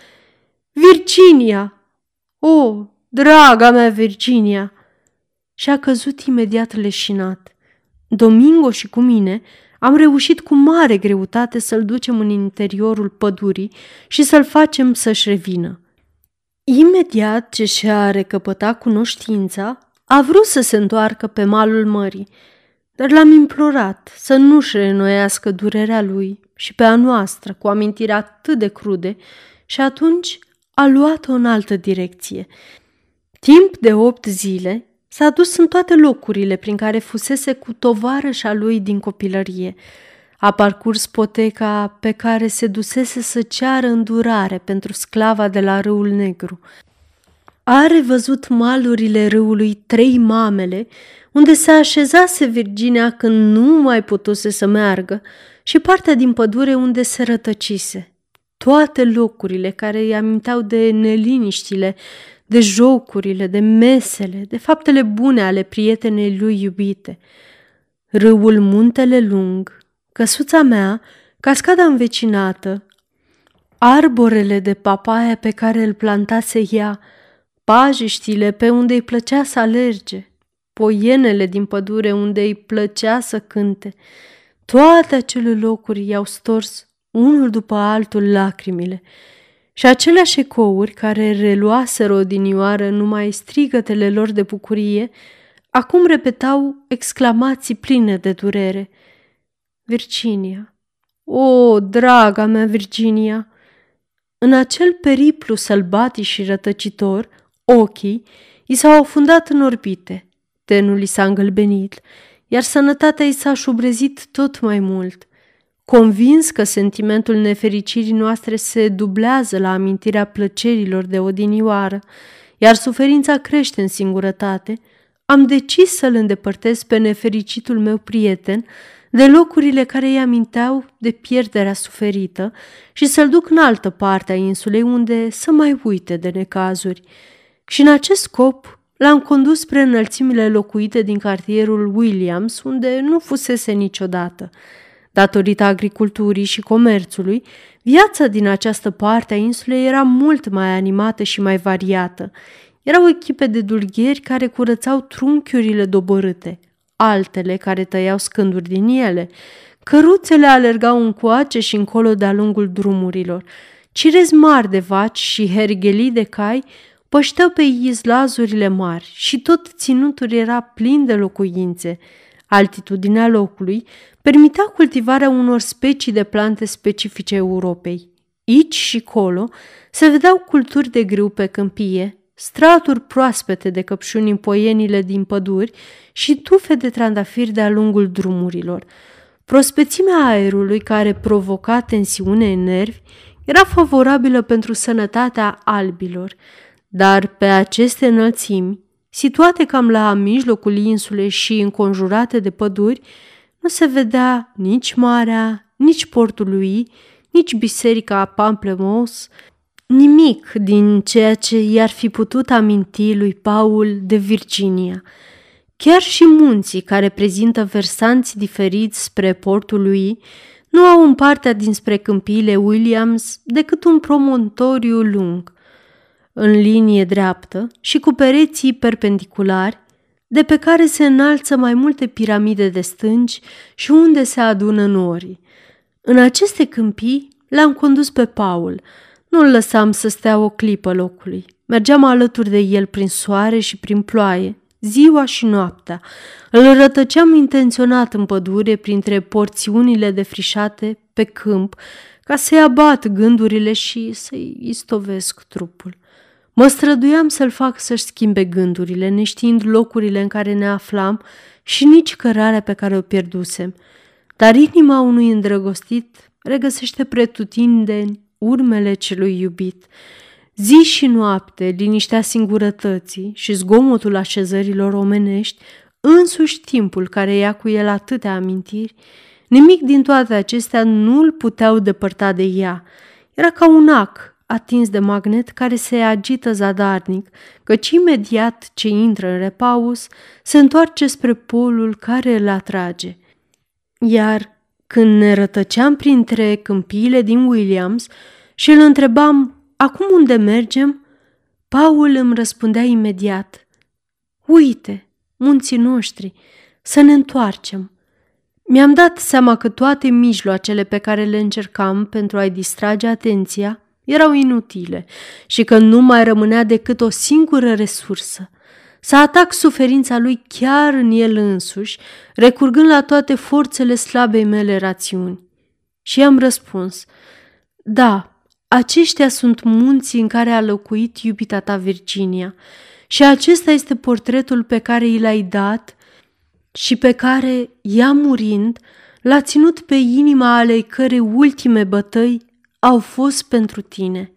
Virginia! O, draga mea Virginia! Și a căzut imediat leșinat. Domingo și cu mine am reușit cu mare greutate să-l ducem în interiorul pădurii și să-l facem să-și revină. Imediat ce și-a recăpătat cunoștința, a vrut să se întoarcă pe malul mării, dar l-am implorat să nu-și reînnoiască durerea lui și pe a noastră cu amintiri atât de crude și atunci a luat-o în altă direcție. Timp de opt zile s-a dus în toate locurile prin care fusese cu tovarășa lui din copilărie. A parcurs poteca pe care se dusese să ceară îndurare pentru sclava de la râul negru. A revăzut malurile râului Trei Mamele, unde se așezase Virginia când nu mai putuse să meargă, și partea din pădure unde se rătăcise. Toate locurile care îi aminteau de neliniștile, de jocurile, de mesele, de faptele bune ale prietenei lui iubite. Râul Muntele Lung, căsuța mea, cascada învecinată, arborele de papaia pe care îl plantase ea, pajiștile pe unde îi plăcea să alerge, poienele din pădure unde îi plăcea să cânte. Toate acele locuri i-au stors unul după altul lacrimile și aceleași ecouri care reluaseră odinioară numai strigătele lor de bucurie, acum repetau exclamații pline de durere. Virginia, o, draga mea Virginia! În acel periplu sălbatic și rătăcitor, ochii i s-au afundat în orbite, tenul i s-a îngălbenit, iar sănătatea i s-a șubrezit tot mai mult – Convins că sentimentul nefericirii noastre se dublează la amintirea plăcerilor de odinioară, iar suferința crește în singurătate, am decis să-l îndepărtez pe nefericitul meu prieten de locurile care îi aminteau de pierderea suferită și să-l duc în altă parte a insulei unde să mai uite de necazuri. Și în acest scop l-am condus spre înălțimile locuite din cartierul Williams, unde nu fusese niciodată – Datorită agriculturii și comerțului, viața din această parte a insulei era mult mai animată și mai variată. Erau echipe de dulgheri care curățau trunchiurile doborâte, altele care tăiau scânduri din ele. Căruțele alergau încoace și încolo de-a lungul drumurilor. Cirezi mari de vaci și herghelii de cai pășteau pe izlazurile mari și tot ținutul era plin de locuințe. Altitudinea locului permitea cultivarea unor specii de plante specifice Europei. Aici și colo se vedeau culturi de grâu pe câmpie, straturi proaspete de căpșuni în poienile din păduri și tufe de trandafiri de-a lungul drumurilor. Prospețimea aerului care provoca tensiune în nervi era favorabilă pentru sănătatea albilor, dar pe aceste înălțimi, situate cam la mijlocul insulei și înconjurate de păduri, nu se vedea nici marea, nici portul lui, nici biserica Pamplemousse, nimic din ceea ce i-ar fi putut aminti lui Paul de Virginia. Chiar și munții care prezintă versanți diferiți spre portul lui nu au în partea dinspre câmpiile Williams decât un promontoriu lung, în linie dreaptă și cu pereții perpendiculari, de pe care se înalță mai multe piramide de stânci și unde se adună norii. În aceste câmpii l-am condus pe Paul. Nu-l lăsam să stea o clipă locului. Mergeam alături de el prin soare și prin ploaie, ziua și noaptea. Îl rătăceam intenționat în pădure printre porțiunile defrișate pe câmp ca să-i abat gândurile și să-i istovesc trupul. Mă străduiam să-l fac să-și schimbe gândurile, neștiind locurile în care ne aflam și nici cărarea pe care o pierdusem. Dar inima unui îndrăgostit regăsește pretutindeni urmele celui iubit. Zi și noapte, liniștea singurătății și zgomotul așezărilor omenești, însuși timpul care ia cu el atâtea amintiri, nimic din toate acestea nu îl puteau depărta de ea. Era ca un ac atins de magnet care se agită zadarnic, căci imediat ce intră în repaus, se întoarce spre polul care îl atrage. Iar când ne rătăceam printre câmpiile din Williams și îl întrebam, acum unde mergem? Paul îmi răspundea imediat, uite, munții noștri, să ne întoarcem. Mi-am dat seama că toate mijloacele pe care le încercam pentru a-i distrage atenția erau inutile și că nu mai rămânea decât o singură resursă, să atac suferința lui chiar în el însuși, recurgând la toate forțele slabei mele rațiuni. Și am răspuns, da, aceștia sunt munții în care a locuit iubita ta Virginia și acesta este portretul pe care i l-ai dat și pe care, ea murind, l-a ținut pe inima alei cărei ultime bătăi au fost pentru tine.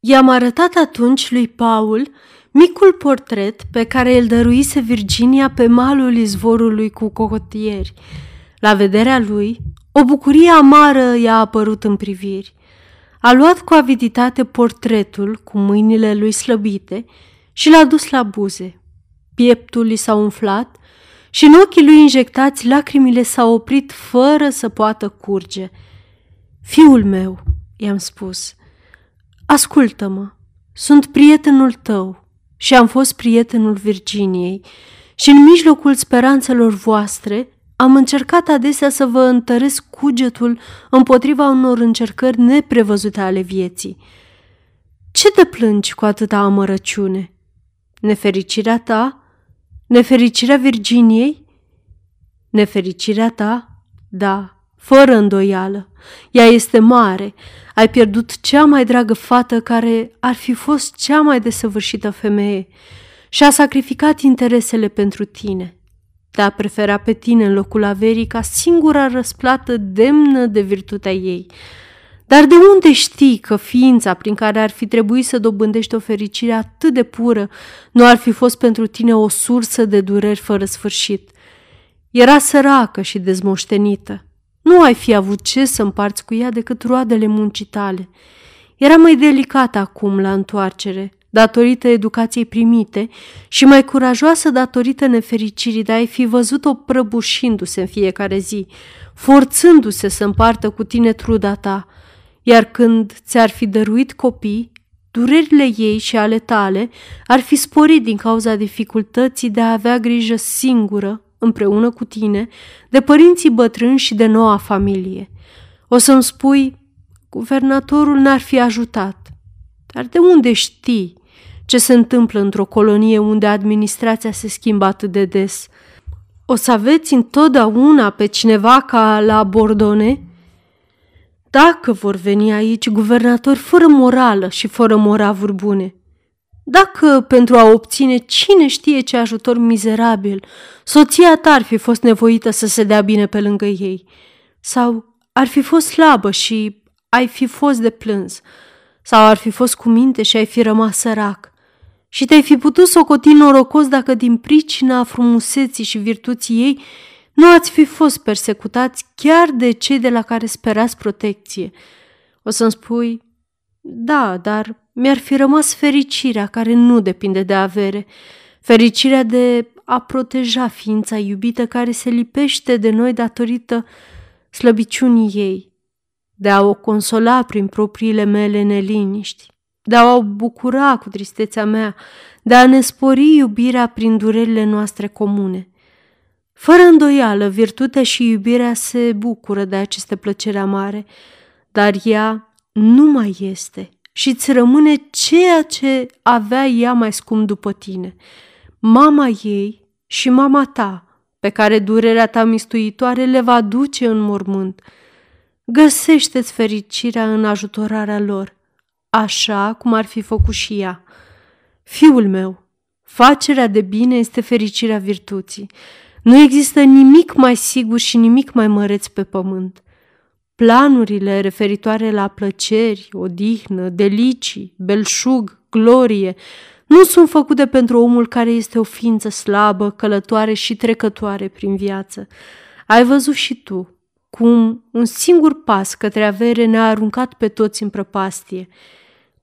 I-am arătat atunci lui Paul micul portret pe care îl dăruise Virginia pe malul izvorului cu cocotieri. La vederea lui, o bucurie amară i-a apărut în priviri. A luat cu aviditate portretul cu mâinile lui slăbite și l-a dus la buze. Pieptul i s-a umflat și în ochii lui injectați lacrimile s-au oprit fără să poată curge. Fiul meu, i-am spus, ascultă-mă, sunt prietenul tău și am fost prietenul Virginiei și în mijlocul speranțelor voastre am încercat adesea să vă întăresc cugetul împotriva unor încercări neprevăzute ale vieții. Ce te plângi cu atâta amărăciune? Nefericirea ta? Nefericirea Virginiei? Nefericirea ta? Da, fără îndoială. Ea este mare. Ai pierdut cea mai dragă fată care ar fi fost cea mai desăvârșită femeie și a sacrificat interesele pentru tine. Te-a preferat pe tine în locul averii ca singura răsplată demnă de virtutea ei. Dar de unde știi că ființa prin care ar fi trebuit să dobândești o fericire atât de pură nu ar fi fost pentru tine o sursă de dureri fără sfârșit? Era săracă și dezmoștenită. Nu ai fi avut ce să împarți cu ea decât roadele muncii tale. Era mai delicată acum la întoarcere, datorită educației primite și mai curajoasă datorită nefericirii de a-i fi văzut-o prăbușindu-se în fiecare zi, forțându-se să împartă cu tine truda ta, iar când ți-ar fi dăruit copii, durerile ei și ale tale ar fi sporit din cauza dificultății de a avea grijă singură, împreună cu tine, de părinții bătrâni și de noua familie. O să-mi spui, guvernatorul n-ar fi ajutat. Dar de unde știi ce se întâmplă într-o colonie unde administrația se schimbă atât de des? O să aveți întotdeauna pe cineva ca la Bordone? Dacă vor veni aici guvernatori fără morală și fără moravuri bune, dacă pentru a obține cine știe ce ajutor mizerabil, soția ta ar fi fost nevoită să se dea bine pe lângă ei, sau ar fi fost slabă și ai fi fost de plâns, sau ar fi fost cu minte și ai fi rămas sărac, și te-ai fi putut socoti norocos dacă din pricina frumuseții și virtuții ei nu ați fi fost persecutați chiar de cei de la care sperați protecție. O să-mi spui, da, dar mi-ar fi rămas fericirea care nu depinde de avere, fericirea de a proteja ființa iubită care se lipește de noi datorită slăbiciunii ei, de a o consola prin propriile mele neliniști, de a o bucura cu tristețea mea, de a ne spori iubirea prin durerile noastre comune. Fără îndoială, virtutea și iubirea se bucură de aceste plăceri amare, dar ea nu mai este și îți rămâne ceea ce avea ea mai scump după tine, mama ei și mama ta, pe care durerea ta mistuitoare le va duce în mormânt. Găsește-ți fericirea în ajutorarea lor, așa cum ar fi făcut și ea. Fiul meu, facerea de bine este fericirea virtuții. Nu există nimic mai sigur și nimic mai măreț pe pământ. Planurile referitoare la plăceri, odihnă, delicii, belșug, glorie, nu sunt făcute pentru omul care este o ființă slabă, călătoare și trecătoare prin viață. Ai văzut și tu cum un singur pas către avere ne-a aruncat pe toți în prăpastie.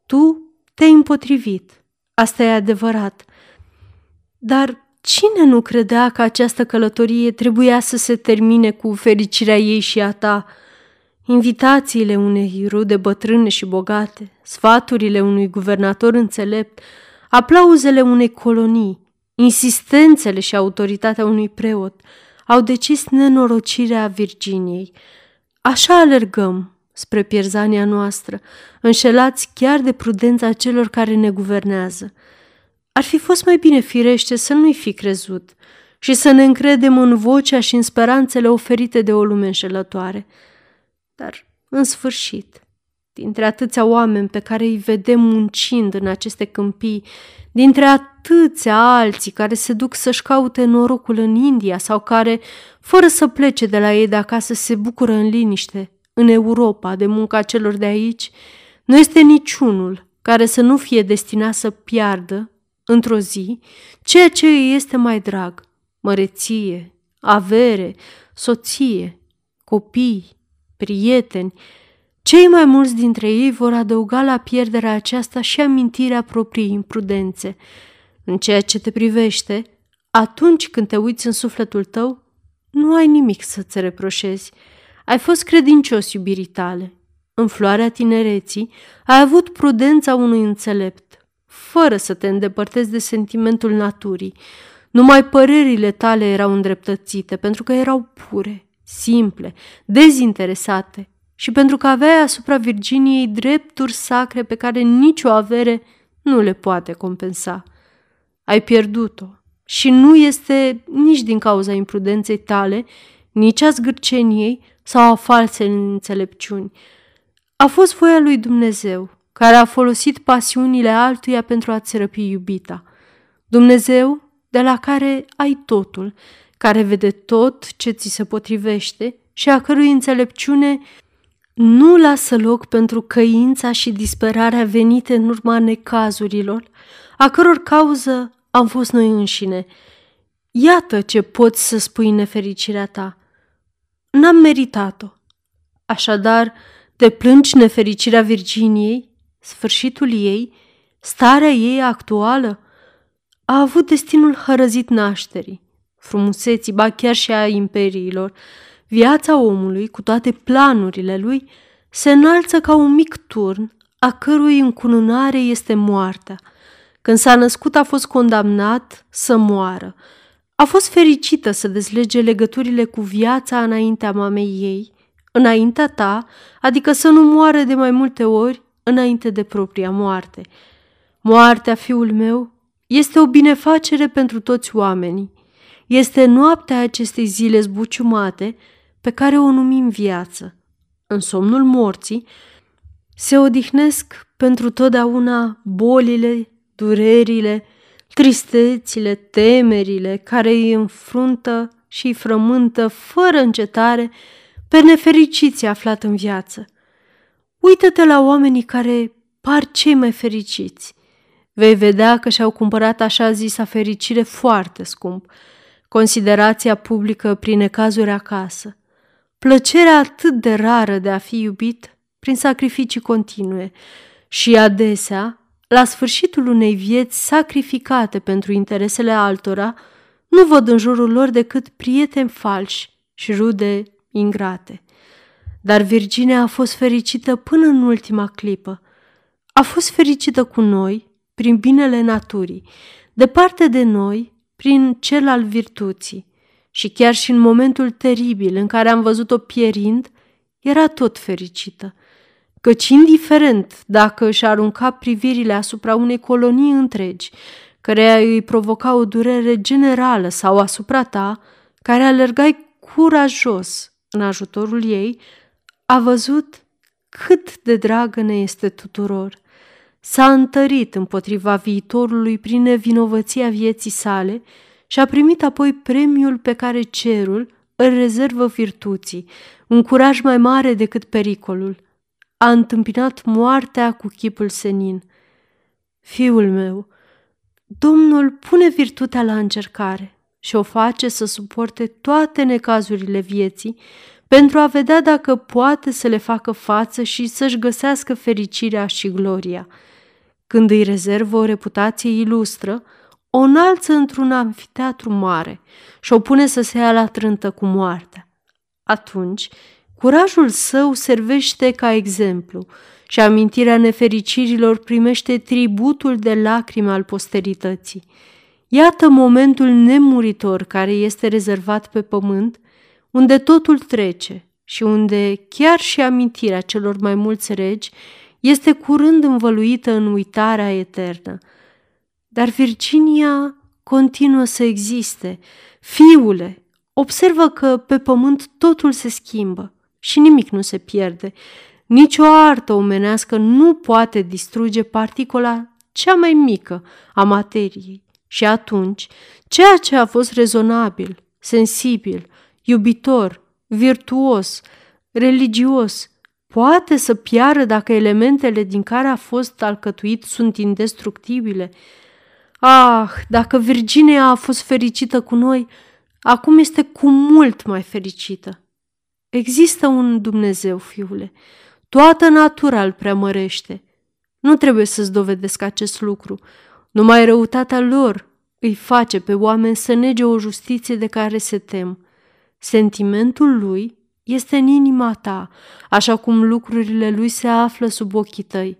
Tu te-ai împotrivit, asta e adevărat. Dar cine nu credea că această călătorie trebuia să se termine cu fericirea ei și a ta? Invitațiile unei rude bătrâne și bogate, sfaturile unui guvernator înțelept, aplauzele unei colonii, insistențele și autoritatea unui preot au decis nenorocirea Virginiei. Așa alergăm spre pierzania noastră, înșelați chiar de prudența celor care ne guvernează. Ar fi fost mai bine firește să nu-i fi crezut și să ne încredem în vocea și în speranțele oferite de o lume înșelătoare. Dar, în sfârșit, dintre atâția oameni pe care îi vedem muncind în aceste câmpii, dintre atâția alții care se duc să-și caute norocul în India sau care, fără să plece de la ei de acasă, se bucură în liniște, în Europa, de munca celor de aici, nu este niciunul care să nu fie destinat să piardă, într-o zi, ceea ce îi este mai drag, măreție, avere, soție, copii, prieteni, cei mai mulți dintre ei vor adăuga la pierderea aceasta și amintirea propriei imprudențe. În ceea ce te privește, atunci când te uiți în sufletul tău, nu ai nimic să-ți reproșezi. Ai fost credincios iubirii tale. În floarea tinereții ai avut prudența unui înțelept, fără să te îndepărtezi de sentimentul naturii. Numai părerile tale erau îndreptățite, pentru că erau pure, simple, dezinteresate și pentru că aveai asupra Virginiei drepturi sacre pe care nicio avere nu le poate compensa. Ai pierdut-o și nu este nici din cauza imprudenței tale, nici a zgârceniei sau a falsei înțelepciuni. A fost voia lui Dumnezeu, care a folosit pasiunile altuia pentru a-ți răpi iubita. Dumnezeu de la care ai totul, care vede tot ce ți se potrivește și a cărui înțelepciune nu lasă loc pentru căința și disperarea venite în urma necazurilor, a căror cauză am fost noi înșine. Iată ce poți să spui nefericirea ta. N-am meritat-o. Așadar, te plângi nefericirea Virginiei, sfârșitul ei, starea ei actuală? A avut destinul hărăzit nașterii, frumuseții, ba chiar și a imperiilor, Viața omului, cu toate planurile lui, se înalță ca un mic turn, a cărui încununare este moartea. Când s-a născut, a fost condamnat să moară. A fost fericită să dezlege legăturile cu viața înaintea mamei ei, înaintea ta, adică să nu moară de mai multe ori înainte de propria moarte. Moartea, fiul meu, este o binefacere pentru toți oamenii. Este noaptea acestei zile zbuciumate pe care o numim viață. În somnul morții se odihnesc pentru totdeauna bolile, durerile, tristețile, temerile care îi înfruntă și îi frământă fără încetare pe nefericiții aflat în viață. Uită-te la oamenii care par cei mai fericiți. Vei vedea că și-au cumpărat așa zisa fericire foarte scump, considerația publică prin necazuri acasă, plăcerea atât de rară de a fi iubit prin sacrificii continue și adesea, la sfârșitul unei vieți sacrificate pentru interesele altora, nu văd în jurul lor decât prieteni falși și rude ingrate. Dar Virginia a fost fericită până în ultima clipă. A fost fericită cu noi, prin binele naturii, departe de noi, prin cel al virtuții și chiar și în momentul teribil în care am văzut-o pierind, era tot fericită, căci indiferent dacă își arunca privirile asupra unei colonii întregi, care îi provoca o durere generală sau asupra ta, care alergai curajos în ajutorul ei, a văzut cât de dragă ne este tuturor. S-a întărit împotriva viitorului prin nevinovăția vieții sale și a primit apoi premiul pe care cerul îl rezervă virtuții, un curaj mai mare decât pericolul. A întâmpinat moartea cu chipul senin. Fiul meu, Domnul pune virtutea la încercare și o face să suporte toate necazurile vieții pentru a vedea dacă poate să le facă față și să-și găsească fericirea și gloria. Când îi rezervă o reputație ilustră, o înalță într-un anfiteatru mare și o pune să se ia la trântă cu moartea. Atunci, curajul său servește ca exemplu și amintirea nefericirilor primește tributul de lacrime al posterității. Iată momentul nemuritor care este rezervat pe pământ, unde totul trece și unde chiar și amintirea celor mai mulți regi este curând învăluită în uitarea eternă. Dar Virginia continuă să existe. Fiule, observă că pe pământ totul se schimbă și nimic nu se pierde. Nici o artă omenească nu poate distruge particola cea mai mică a materiei. Și atunci, ceea ce a fost rezonabil, sensibil, iubitor, virtuos, religios, poate să piară dacă elementele din care a fost alcătuit sunt indestructibile. Ah, dacă Virginia a fost fericită cu noi, acum este cu mult mai fericită. Există un Dumnezeu, fiule. Toată natura îl preamărește. Nu trebuie să-ți dovedesc acest lucru. Numai răutatea lor îi face pe oameni să nege o justiție de care se tem. Sentimentul lui este în inima ta, așa cum lucrurile lui se află sub ochii tăi.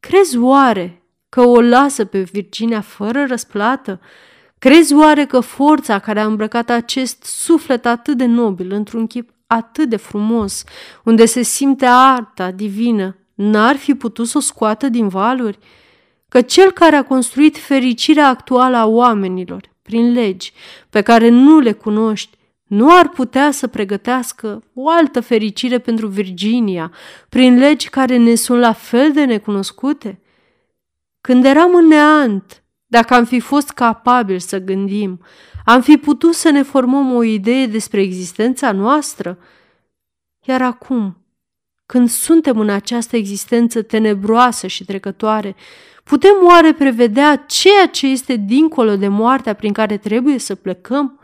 Crezi oare că o lasă pe Virginia fără răsplată? Crezi oare că forța care a îmbrăcat acest suflet atât de nobil într-un chip atât de frumos, unde se simte arta divină, n-ar fi putut să o scoată din valuri? Că cel care a construit fericirea actuală a oamenilor, prin legi pe care nu le cunoști, nu ar putea să pregătească o altă fericire pentru Virginia, prin legi care ne sunt la fel de necunoscute? Când eram în neant, dacă am fi fost capabili să gândim, am fi putut să ne formăm o idee despre existența noastră. Iar acum, când suntem în această existență tenebroasă și trecătoare, putem oare prevedea ceea ce este dincolo de moartea prin care trebuie să plecăm?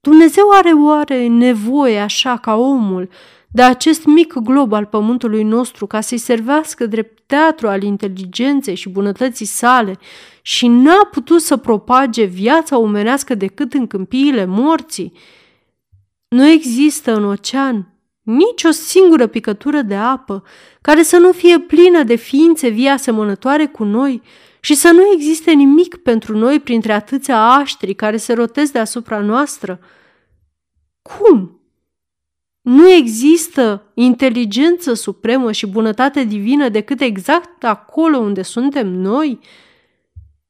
Dumnezeu are oare nevoie, așa ca omul, de acest mic glob al pământului nostru ca să-i servească drept teatru al inteligenței și bunătății sale și n-a putut să propage viața omenească decât în câmpiile morții? Nu există în ocean nici o singură picătură de apă care să nu fie plină de ființe vii asemănătoare cu noi și să nu existe nimic pentru noi printre atâția aștri care se rotesc deasupra noastră? Cum? Nu există inteligență supremă și bunătate divină decât exact acolo unde suntem noi?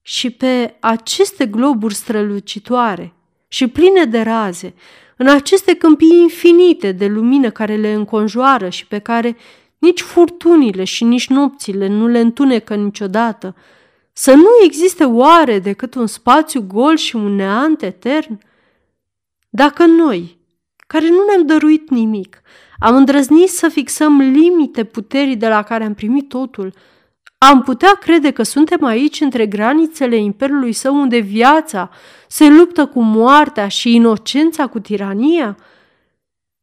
Și pe aceste globuri strălucitoare și pline de raze, în aceste câmpii infinite de lumină care le înconjoară și pe care nici furtunile și nici nopțile nu le întunecă niciodată, să nu existe oare decât un spațiu gol și un neant etern? Dacă noi, care nu ne-am dăruit nimic. Am îndrăznit să fixăm limite puterii de la care am primit totul. Am putea crede că suntem aici între granițele imperiului său unde viața se luptă cu moartea și inocența cu tirania?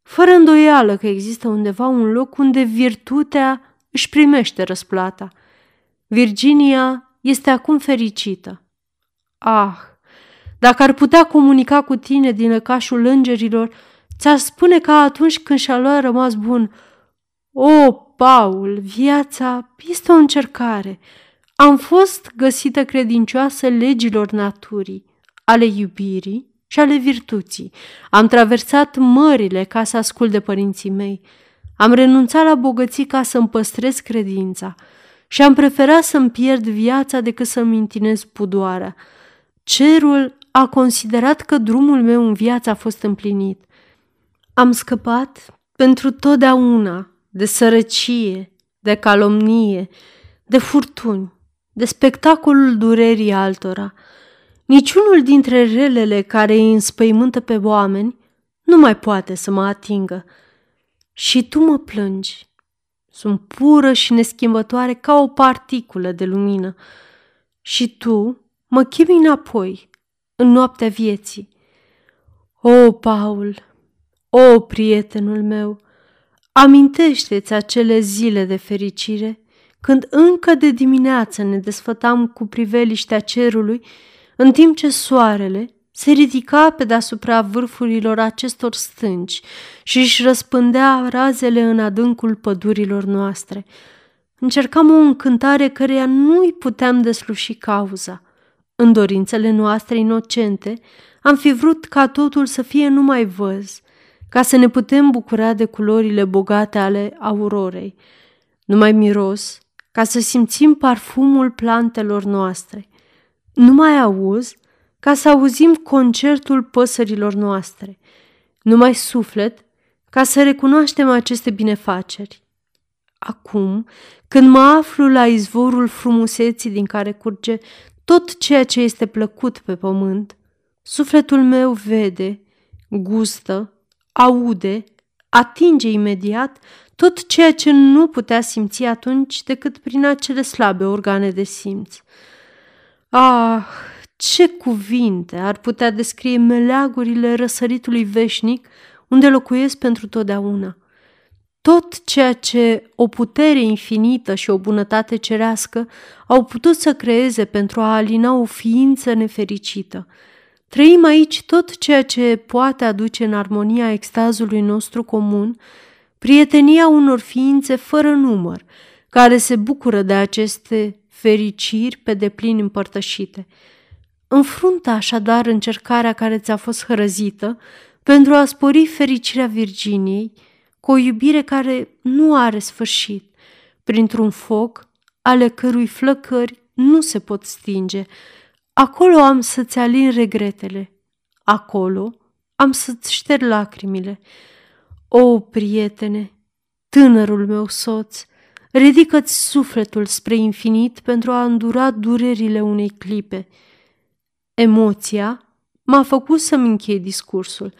Fără îndoială că există undeva un loc unde virtutea își primește răsplata. Virginia este acum fericită. Ah, dacă ar putea comunica cu tine din lăcașul îngerilor, Ți-ar spune ca atunci când și-a luat rămas bun. O, Paul, viața este o încercare. Am fost găsită credincioasă legilor naturii, ale iubirii și ale virtuții. Am traversat mările ca să ascult de părinții mei. Am renunțat la bogății ca să-mi păstrez credința și am preferat să-mi pierd viața decât să-mi întinez pudoarea. Cerul a considerat că drumul meu în viață a fost împlinit. Am scăpat pentru totdeauna de sărăcie, de calomnie, de furtuni, de spectacolul durerii altora. Niciunul dintre relele care îi înspăimântă pe oameni nu mai poate să mă atingă. Și tu mă plângi. Sunt pură și neschimbătoare ca o particulă de lumină. Și tu mă chemi înapoi, în noaptea vieții. O, Paul, o, prietenul meu, amintește-ți acele zile de fericire când încă de dimineață ne desfătam cu priveliștea cerului, în timp ce soarele se ridica pe deasupra vârfurilor acestor stânci și își răspândea razele în adâncul pădurilor noastre. Încercam o încântare căreia nu îi puteam desluși cauza. În dorințele noastre inocente, am fi vrut ca totul să fie numai văz, ca să ne putem bucura de culorile bogate ale aurorei, numai miros, ca să simțim parfumul plantelor noastre, numai auz, ca să auzim concertul păsărilor noastre, numai suflet, ca să recunoaștem aceste binefaceri. Acum, când mă aflu la izvorul frumuseții din care curge tot ceea ce este plăcut pe pământ, sufletul meu vede, gustă, aude, atinge imediat tot ceea ce nu putea simți atunci decât prin acele slabe organe de simț. Ah, ce cuvinte ar putea descrie meleagurile răsăritului veșnic unde locuiesc pentru totdeauna. Tot ceea ce o putere infinită și o bunătate cerească au putut să creeze pentru a alina o ființă nefericită. Trăim aici tot ceea ce poate aduce în armonia extazului nostru comun, prietenia unor ființe fără număr, care se bucură de aceste fericiri pe deplin împărtășite – Înfruntă așadar încercarea care ți-a fost hrăzită pentru a spori fericirea Virginiei cu o iubire care nu are sfârșit, printr-un foc ale cărui flăcări nu se pot stinge. Acolo am să-ți alin regretele, acolo am să-ți șterg lacrimile. O, prietene, tânărul meu soț, ridică-ți sufletul spre infinit pentru a îndura durerile unei clipe – Emoția m-a făcut să-mi închei discursul.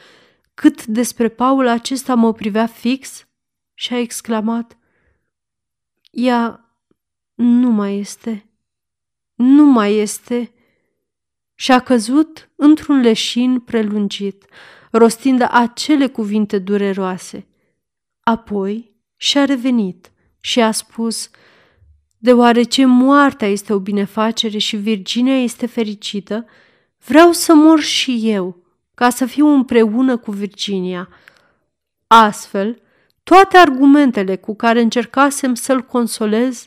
Cât despre Paul acesta mă privea fix și a exclamat Ea nu mai este, nu mai este și a căzut într-un leșin prelungit, rostind acele cuvinte dureroase. Apoi și-a revenit și a spus, deoarece moartea este o binefacere și Virginia este fericită, Vreau să mor și eu, ca să fiu împreună cu Virginia. Astfel, toate argumentele cu care încercasem să-l consolez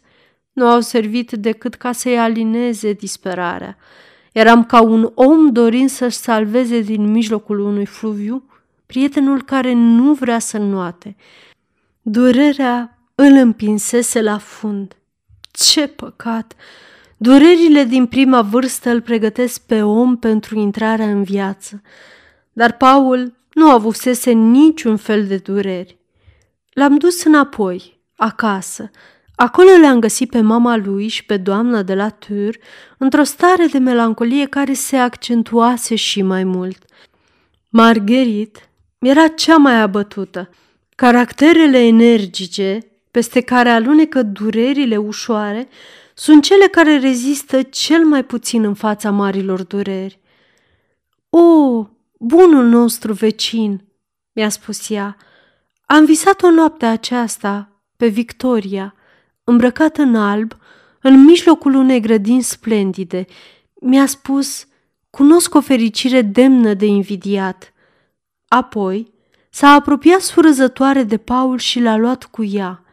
nu au servit decât ca să-i alineze disperarea. Eram ca un om dorind să-și salveze din mijlocul unui fluviu prietenul care nu vrea să nuate. Durerea îl împinsese la fund. Ce păcat! Durerile din prima vârstă îl pregătesc pe om pentru intrarea în viață, dar Paul nu avusese niciun fel de dureri. L-am dus înapoi, acasă. Acolo le-am găsit pe mama lui și pe doamna de la Tur într-o stare de melancolie care se accentuase și mai mult. Margherit era cea mai abătută. Caracterele energice, peste care alunecă durerile ușoare, sunt cele care rezistă cel mai puțin în fața marilor dureri. O, bunul nostru vecin, mi-a spus ea, am visat o noapte aceasta pe Victoria, îmbrăcată în alb, în mijlocul unei grădini splendide. Mi-a spus, cunosc o fericire demnă de invidiat. Apoi s-a apropiat surâzătoare de Paul și l-a luat cu ea.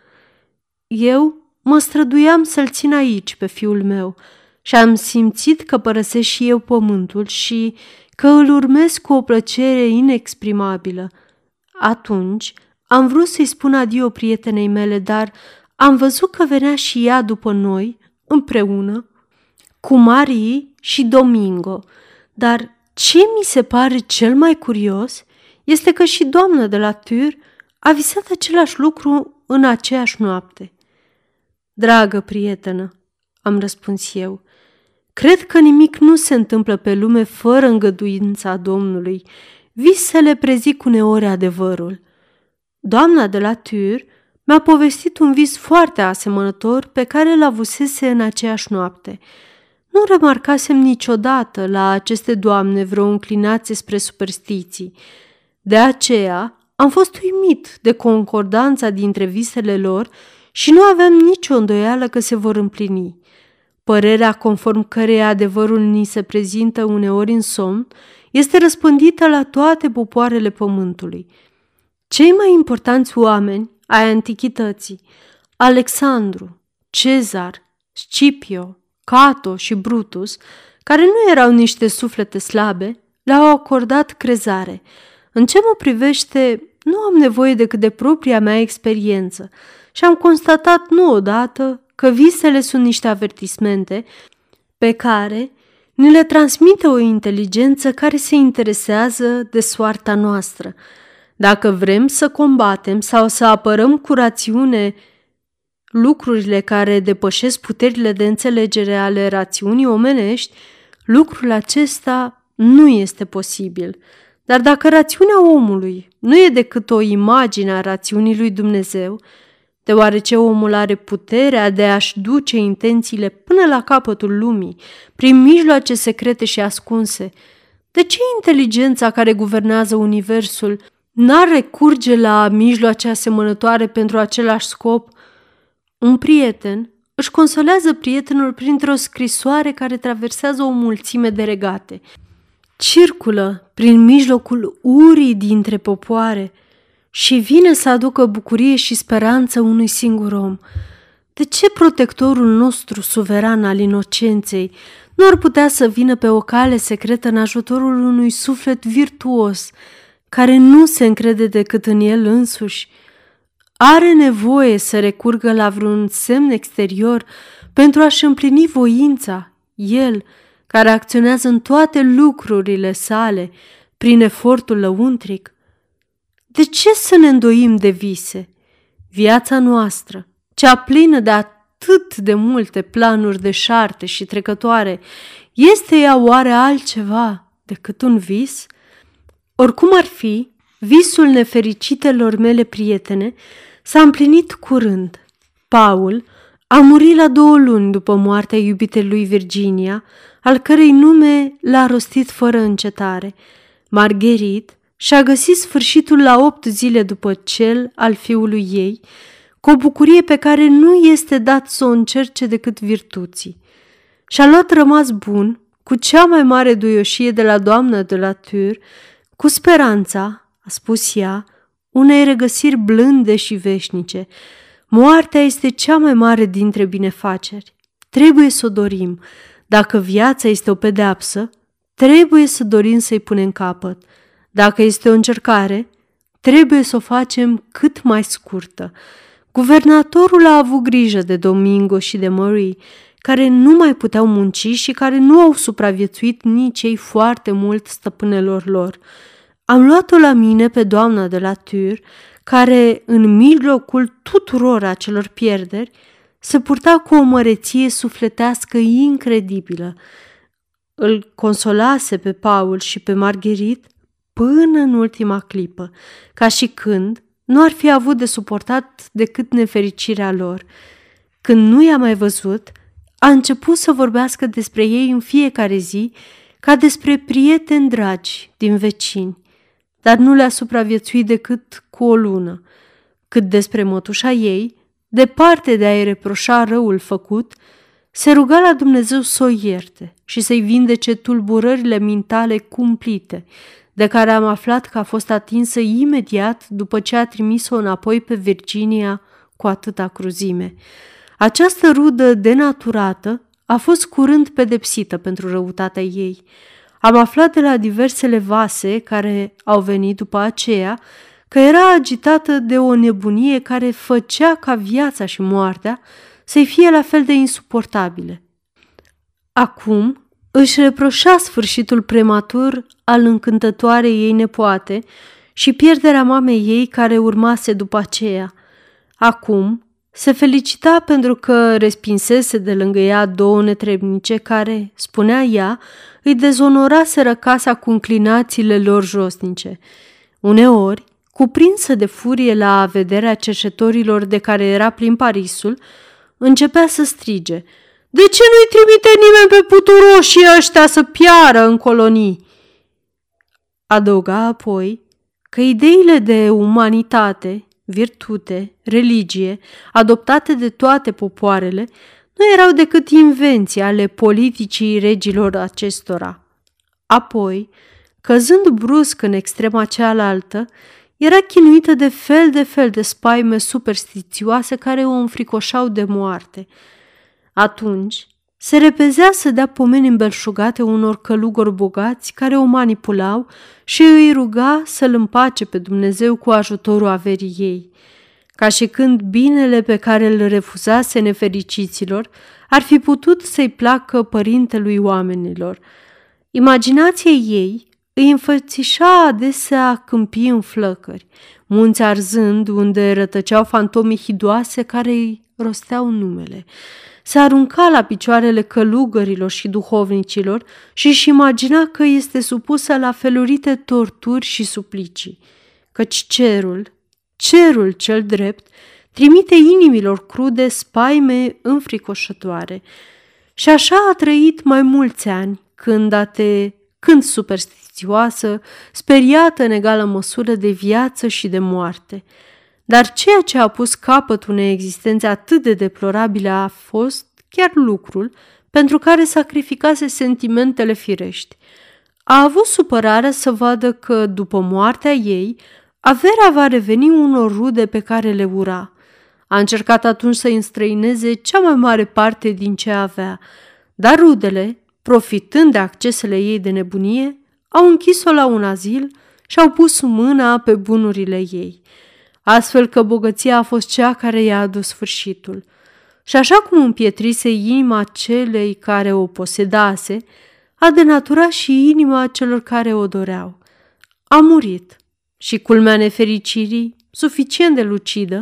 Eu Mă străduiam să-l țin aici pe fiul meu și am simțit că părăsesc și eu pământul și că îl urmez cu o plăcere inexprimabilă. Atunci am vrut să-i spun adio prietenei mele, dar am văzut că venea și ea după noi, împreună, cu Marie și Domingo. Dar ce mi se pare cel mai curios este că și doamna de la Tur a visat același lucru în aceeași noapte. Dragă prietenă, am răspuns eu, cred că nimic nu se întâmplă pe lume fără îngăduința Domnului. visele prezic uneori adevărul. Doamna de la Tur mi-a povestit un vis foarte asemănător pe care l avusese în aceeași noapte. Nu remarcasem niciodată la aceste doamne vreo înclinație spre superstiții. De aceea am fost uimit de concordanța dintre visele lor și nu aveam nicio îndoială că se vor împlini. Părerea conform căreia adevărul ni se prezintă uneori în somn este răspândită la toate popoarele pământului. Cei mai importanți oameni ai antichității, Alexandru, Cezar, Scipio, Cato și Brutus, care nu erau niște suflete slabe, le-au acordat crezare. În ce mă privește, nu am nevoie decât de propria mea experiență și am constatat nu odată că visele sunt niște avertismente pe care ni le transmite o inteligență care se interesează de soarta noastră. Dacă vrem să combatem sau să apărăm cu rațiune lucrurile care depășesc puterile de înțelegere ale rațiunii omenești, lucrul acesta nu este posibil. Dar dacă rațiunea omului nu e decât o imagine a rațiunii lui Dumnezeu, deoarece omul are puterea de a-și duce intențiile până la capătul lumii, prin mijloace secrete și ascunse, de ce inteligența care guvernează universul n-ar recurge la mijloace asemănătoare pentru același scop? Un prieten își consolează prietenul printr-o scrisoare care traversează o mulțime de regate. Circulă prin mijlocul urii dintre popoare – și vine să aducă bucurie și speranță unui singur om. De ce protectorul nostru suveran al inocenței nu ar putea să vină pe o cale secretă în ajutorul unui suflet virtuos, care nu se încrede decât în el însuși? Are nevoie să recurgă la vreun semn exterior pentru a-și împlini voința, el, care acționează în toate lucrurile sale prin efortul lăuntric? De ce să ne îndoim de vise? Viața noastră, cea plină de atât de multe planuri deșarte și trecătoare, este ea oare altceva decât un vis? Oricum ar fi, visul nefericitelor mele prietene s-a împlinit curând. Paul a murit la două luni după moartea iubitei lui Virginia, al cărei nume l-a rostit fără încetare. Margherit și-a găsit sfârșitul la opt zile după cel al fiului ei, cu o bucurie pe care nu este dat să o încerce decât virtuții. Și-a luat rămas bun, cu cea mai mare duioșie de la doamna de la Tur, cu speranța, a spus ea, unei regăsiri blânde și veșnice. Moartea este cea mai mare dintre binefaceri. Trebuie să o dorim. Dacă viața este o pedeapsă, trebuie să dorim să-i punem capăt. Dacă este o încercare, trebuie să o facem cât mai scurtă. Guvernatorul a avut grijă de Domingo și de Marie, care nu mai puteau munci și care nu au supraviețuit nici ei foarte mult stăpânelor lor. Am luat-o la mine pe doamna de la Tur, care, în mijlocul tuturor acelor pierderi, se purta cu o măreție sufletească incredibilă. Îl consolase pe Paul și pe Margherit până în ultima clipă, ca și când nu ar fi avut de suportat decât nefericirea lor. Când nu i-a mai văzut, a început să vorbească despre ei în fiecare zi ca despre prieteni dragi din vecini, dar nu le-a supraviețuit decât cu o lună. Cât despre mătușa ei, departe de a-i reproșa răul făcut, se ruga la Dumnezeu să o ierte și să-i vindece tulburările mintale cumplite, de care am aflat că a fost atinsă imediat după ce a trimis-o înapoi pe Virginia cu atâta cruzime. Această rudă denaturată a fost curând pedepsită pentru răutatea ei. Am aflat de la diversele vase care au venit după aceea că era agitată de o nebunie care făcea ca viața și moartea să-i fie la fel de insuportabile. Acum își reproșa sfârșitul prematur al încântătoarei ei nepoate și pierderea mamei ei care urmase după aceea. Acum Se felicita pentru că respinsese de lângă ea două netrebnice care, spunea ea, îi dezonoraseră casa cu înclinațiile lor josnice. Uneori, cuprinsă de furie la vederea cercetorilor de care era plin Parisul, începea să strige – de ce nu-i trimite nimeni pe puturoșii ăștia să piară în colonii? Adăuga apoi că ideile de umanitate, virtute, religie, adoptate de toate popoarele, nu erau decât invenții ale politicii regilor acestora. Apoi, căzând brusc în extrema cealaltă, era chinuită de fel de fel de spaime superstițioase care o înfricoșau de moarte – atunci se repezea să dea pomeni îmbelșugate unor călugori bogați care o manipulau și îi ruga să-l împace pe Dumnezeu cu ajutorul averii ei, ca și când binele pe care îl refuzase nefericiților ar fi putut să-i placă părintelui oamenilor. Imaginația ei îi înfățișa adesea câmpii în flăcări, munți arzând unde rătăceau fantome hidoase care îi rosteau numele se arunca la picioarele călugărilor și duhovnicilor și își imagina că este supusă la felurite torturi și suplicii, căci cerul, cerul cel drept, trimite inimilor crude spaime înfricoșătoare. Și așa a trăit mai mulți ani, când ate, când superstițioasă, speriată în egală măsură de viață și de moarte – dar ceea ce a pus capăt unei existențe atât de deplorabile a fost chiar lucrul pentru care sacrificase sentimentele firești. A avut supărarea să vadă că, după moartea ei, averea va reveni unor rude pe care le ura. A încercat atunci să înstrăineze cea mai mare parte din ce avea, dar rudele, profitând de accesele ei de nebunie, au închis-o la un azil și au pus mâna pe bunurile ei – astfel că bogăția a fost cea care i-a adus sfârșitul. Și așa cum împietrise inima celei care o posedase, a denaturat și inima celor care o doreau. A murit și culmea nefericirii, suficient de lucidă,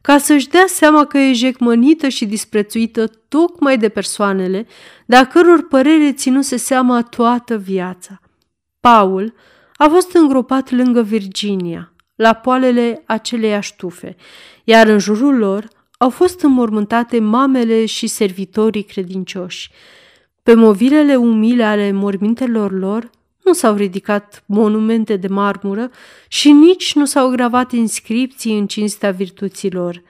ca să-și dea seama că e jecmănită și disprețuită tocmai de persoanele de a căror părere ținuse seama toată viața. Paul a fost îngropat lângă Virginia – la poalele aceleiași tufe, iar în jurul lor au fost înmormântate mamele și servitorii credincioși. Pe movilele umile ale mormintelor lor nu s-au ridicat monumente de marmură și nici nu s-au gravat inscripții în cinstea virtuților,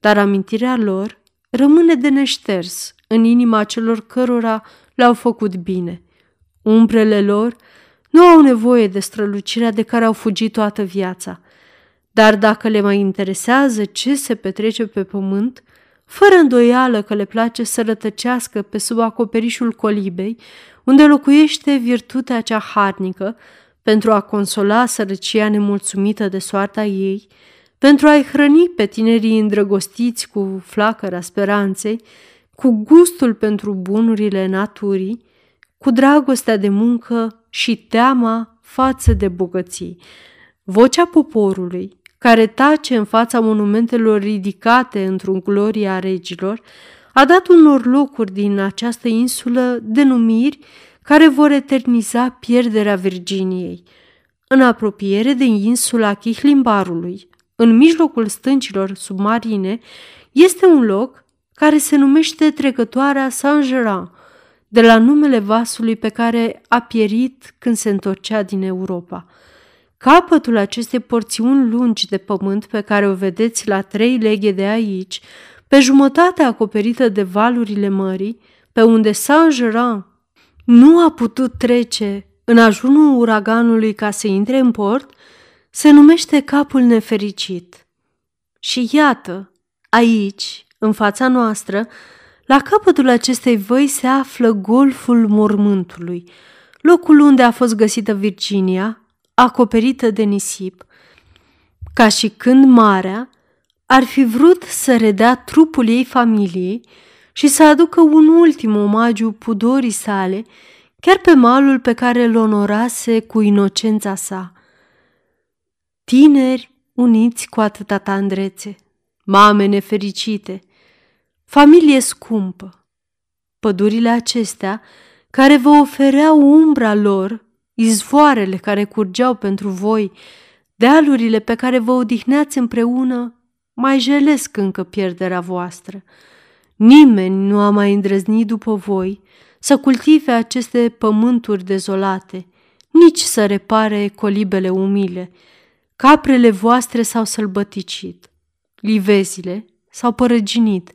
dar amintirea lor rămâne de neșters în inima celor cărora le-au făcut bine. Umbrele lor nu au nevoie de strălucirea de care au fugit toată viața. Dar dacă le mai interesează ce se petrece pe pământ, fără îndoială că le place să rătăcească pe sub acoperișul colibei, unde locuiește virtutea cea harnică, pentru a consola sărăcia nemulțumită de soarta ei, pentru a-i hrăni pe tinerii îndrăgostiți cu flacăra speranței, cu gustul pentru bunurile naturii, cu dragostea de muncă și teama față de bogății. Vocea poporului, care tace în fața monumentelor ridicate într-un gloria regilor, a dat unor locuri din această insulă denumiri care vor eterniza pierderea Virginiei. În apropiere de insula Chihlimbarului, în mijlocul stâncilor submarine, este un loc care se numește trecătoarea Saint-Germain, de la numele vasului pe care a pierit când se întorcea din Europa. Capătul acestei porțiuni lungi de pământ pe care o vedeți la trei leghe de aici, pe jumătate acoperită de valurile mării, pe unde Saint-Germain nu a putut trece în ajunul uraganului ca să intre în port, se numește capul nefericit. Și iată, aici, în fața noastră, la capătul acestei văi se află golful mormântului, locul unde a fost găsită Virginia, acoperită de nisip, ca și când marea ar fi vrut să redea trupul ei familiei și să aducă un ultim omagiu pudorii sale, chiar pe malul pe care îl onorase cu inocența sa. Tineri uniți cu atâta tandrețe, mame nefericite, familie scumpă. Pădurile acestea, care vă ofereau umbra lor, izvoarele care curgeau pentru voi, dealurile pe care vă odihneați împreună, mai jelesc încă pierderea voastră. Nimeni nu a mai îndrăznit după voi să cultive aceste pământuri dezolate, nici să repare colibele umile. Caprele voastre s-au sălbăticit, livezile s-au părăginit,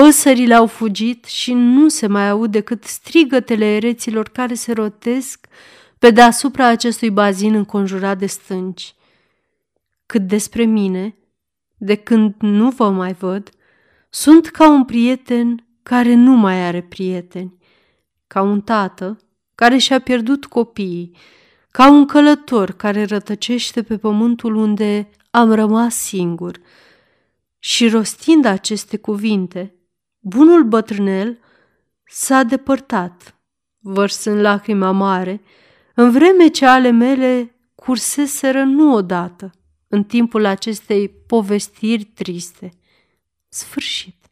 păsările au fugit și nu se mai aud decât strigătele ereților care se rotesc pe deasupra acestui bazin înconjurat de stânci. Cât despre mine, de când nu vă mai văd, sunt ca un prieten care nu mai are prieteni, ca un tată care și-a pierdut copiii, ca un călător care rătăcește pe pământul unde am rămas singur. Și rostind aceste cuvinte, bunul bătrânel s-a depărtat, vărsând lacrima mare, în vreme ce ale mele curseseră nu odată în timpul acestei povestiri triste. Sfârșit.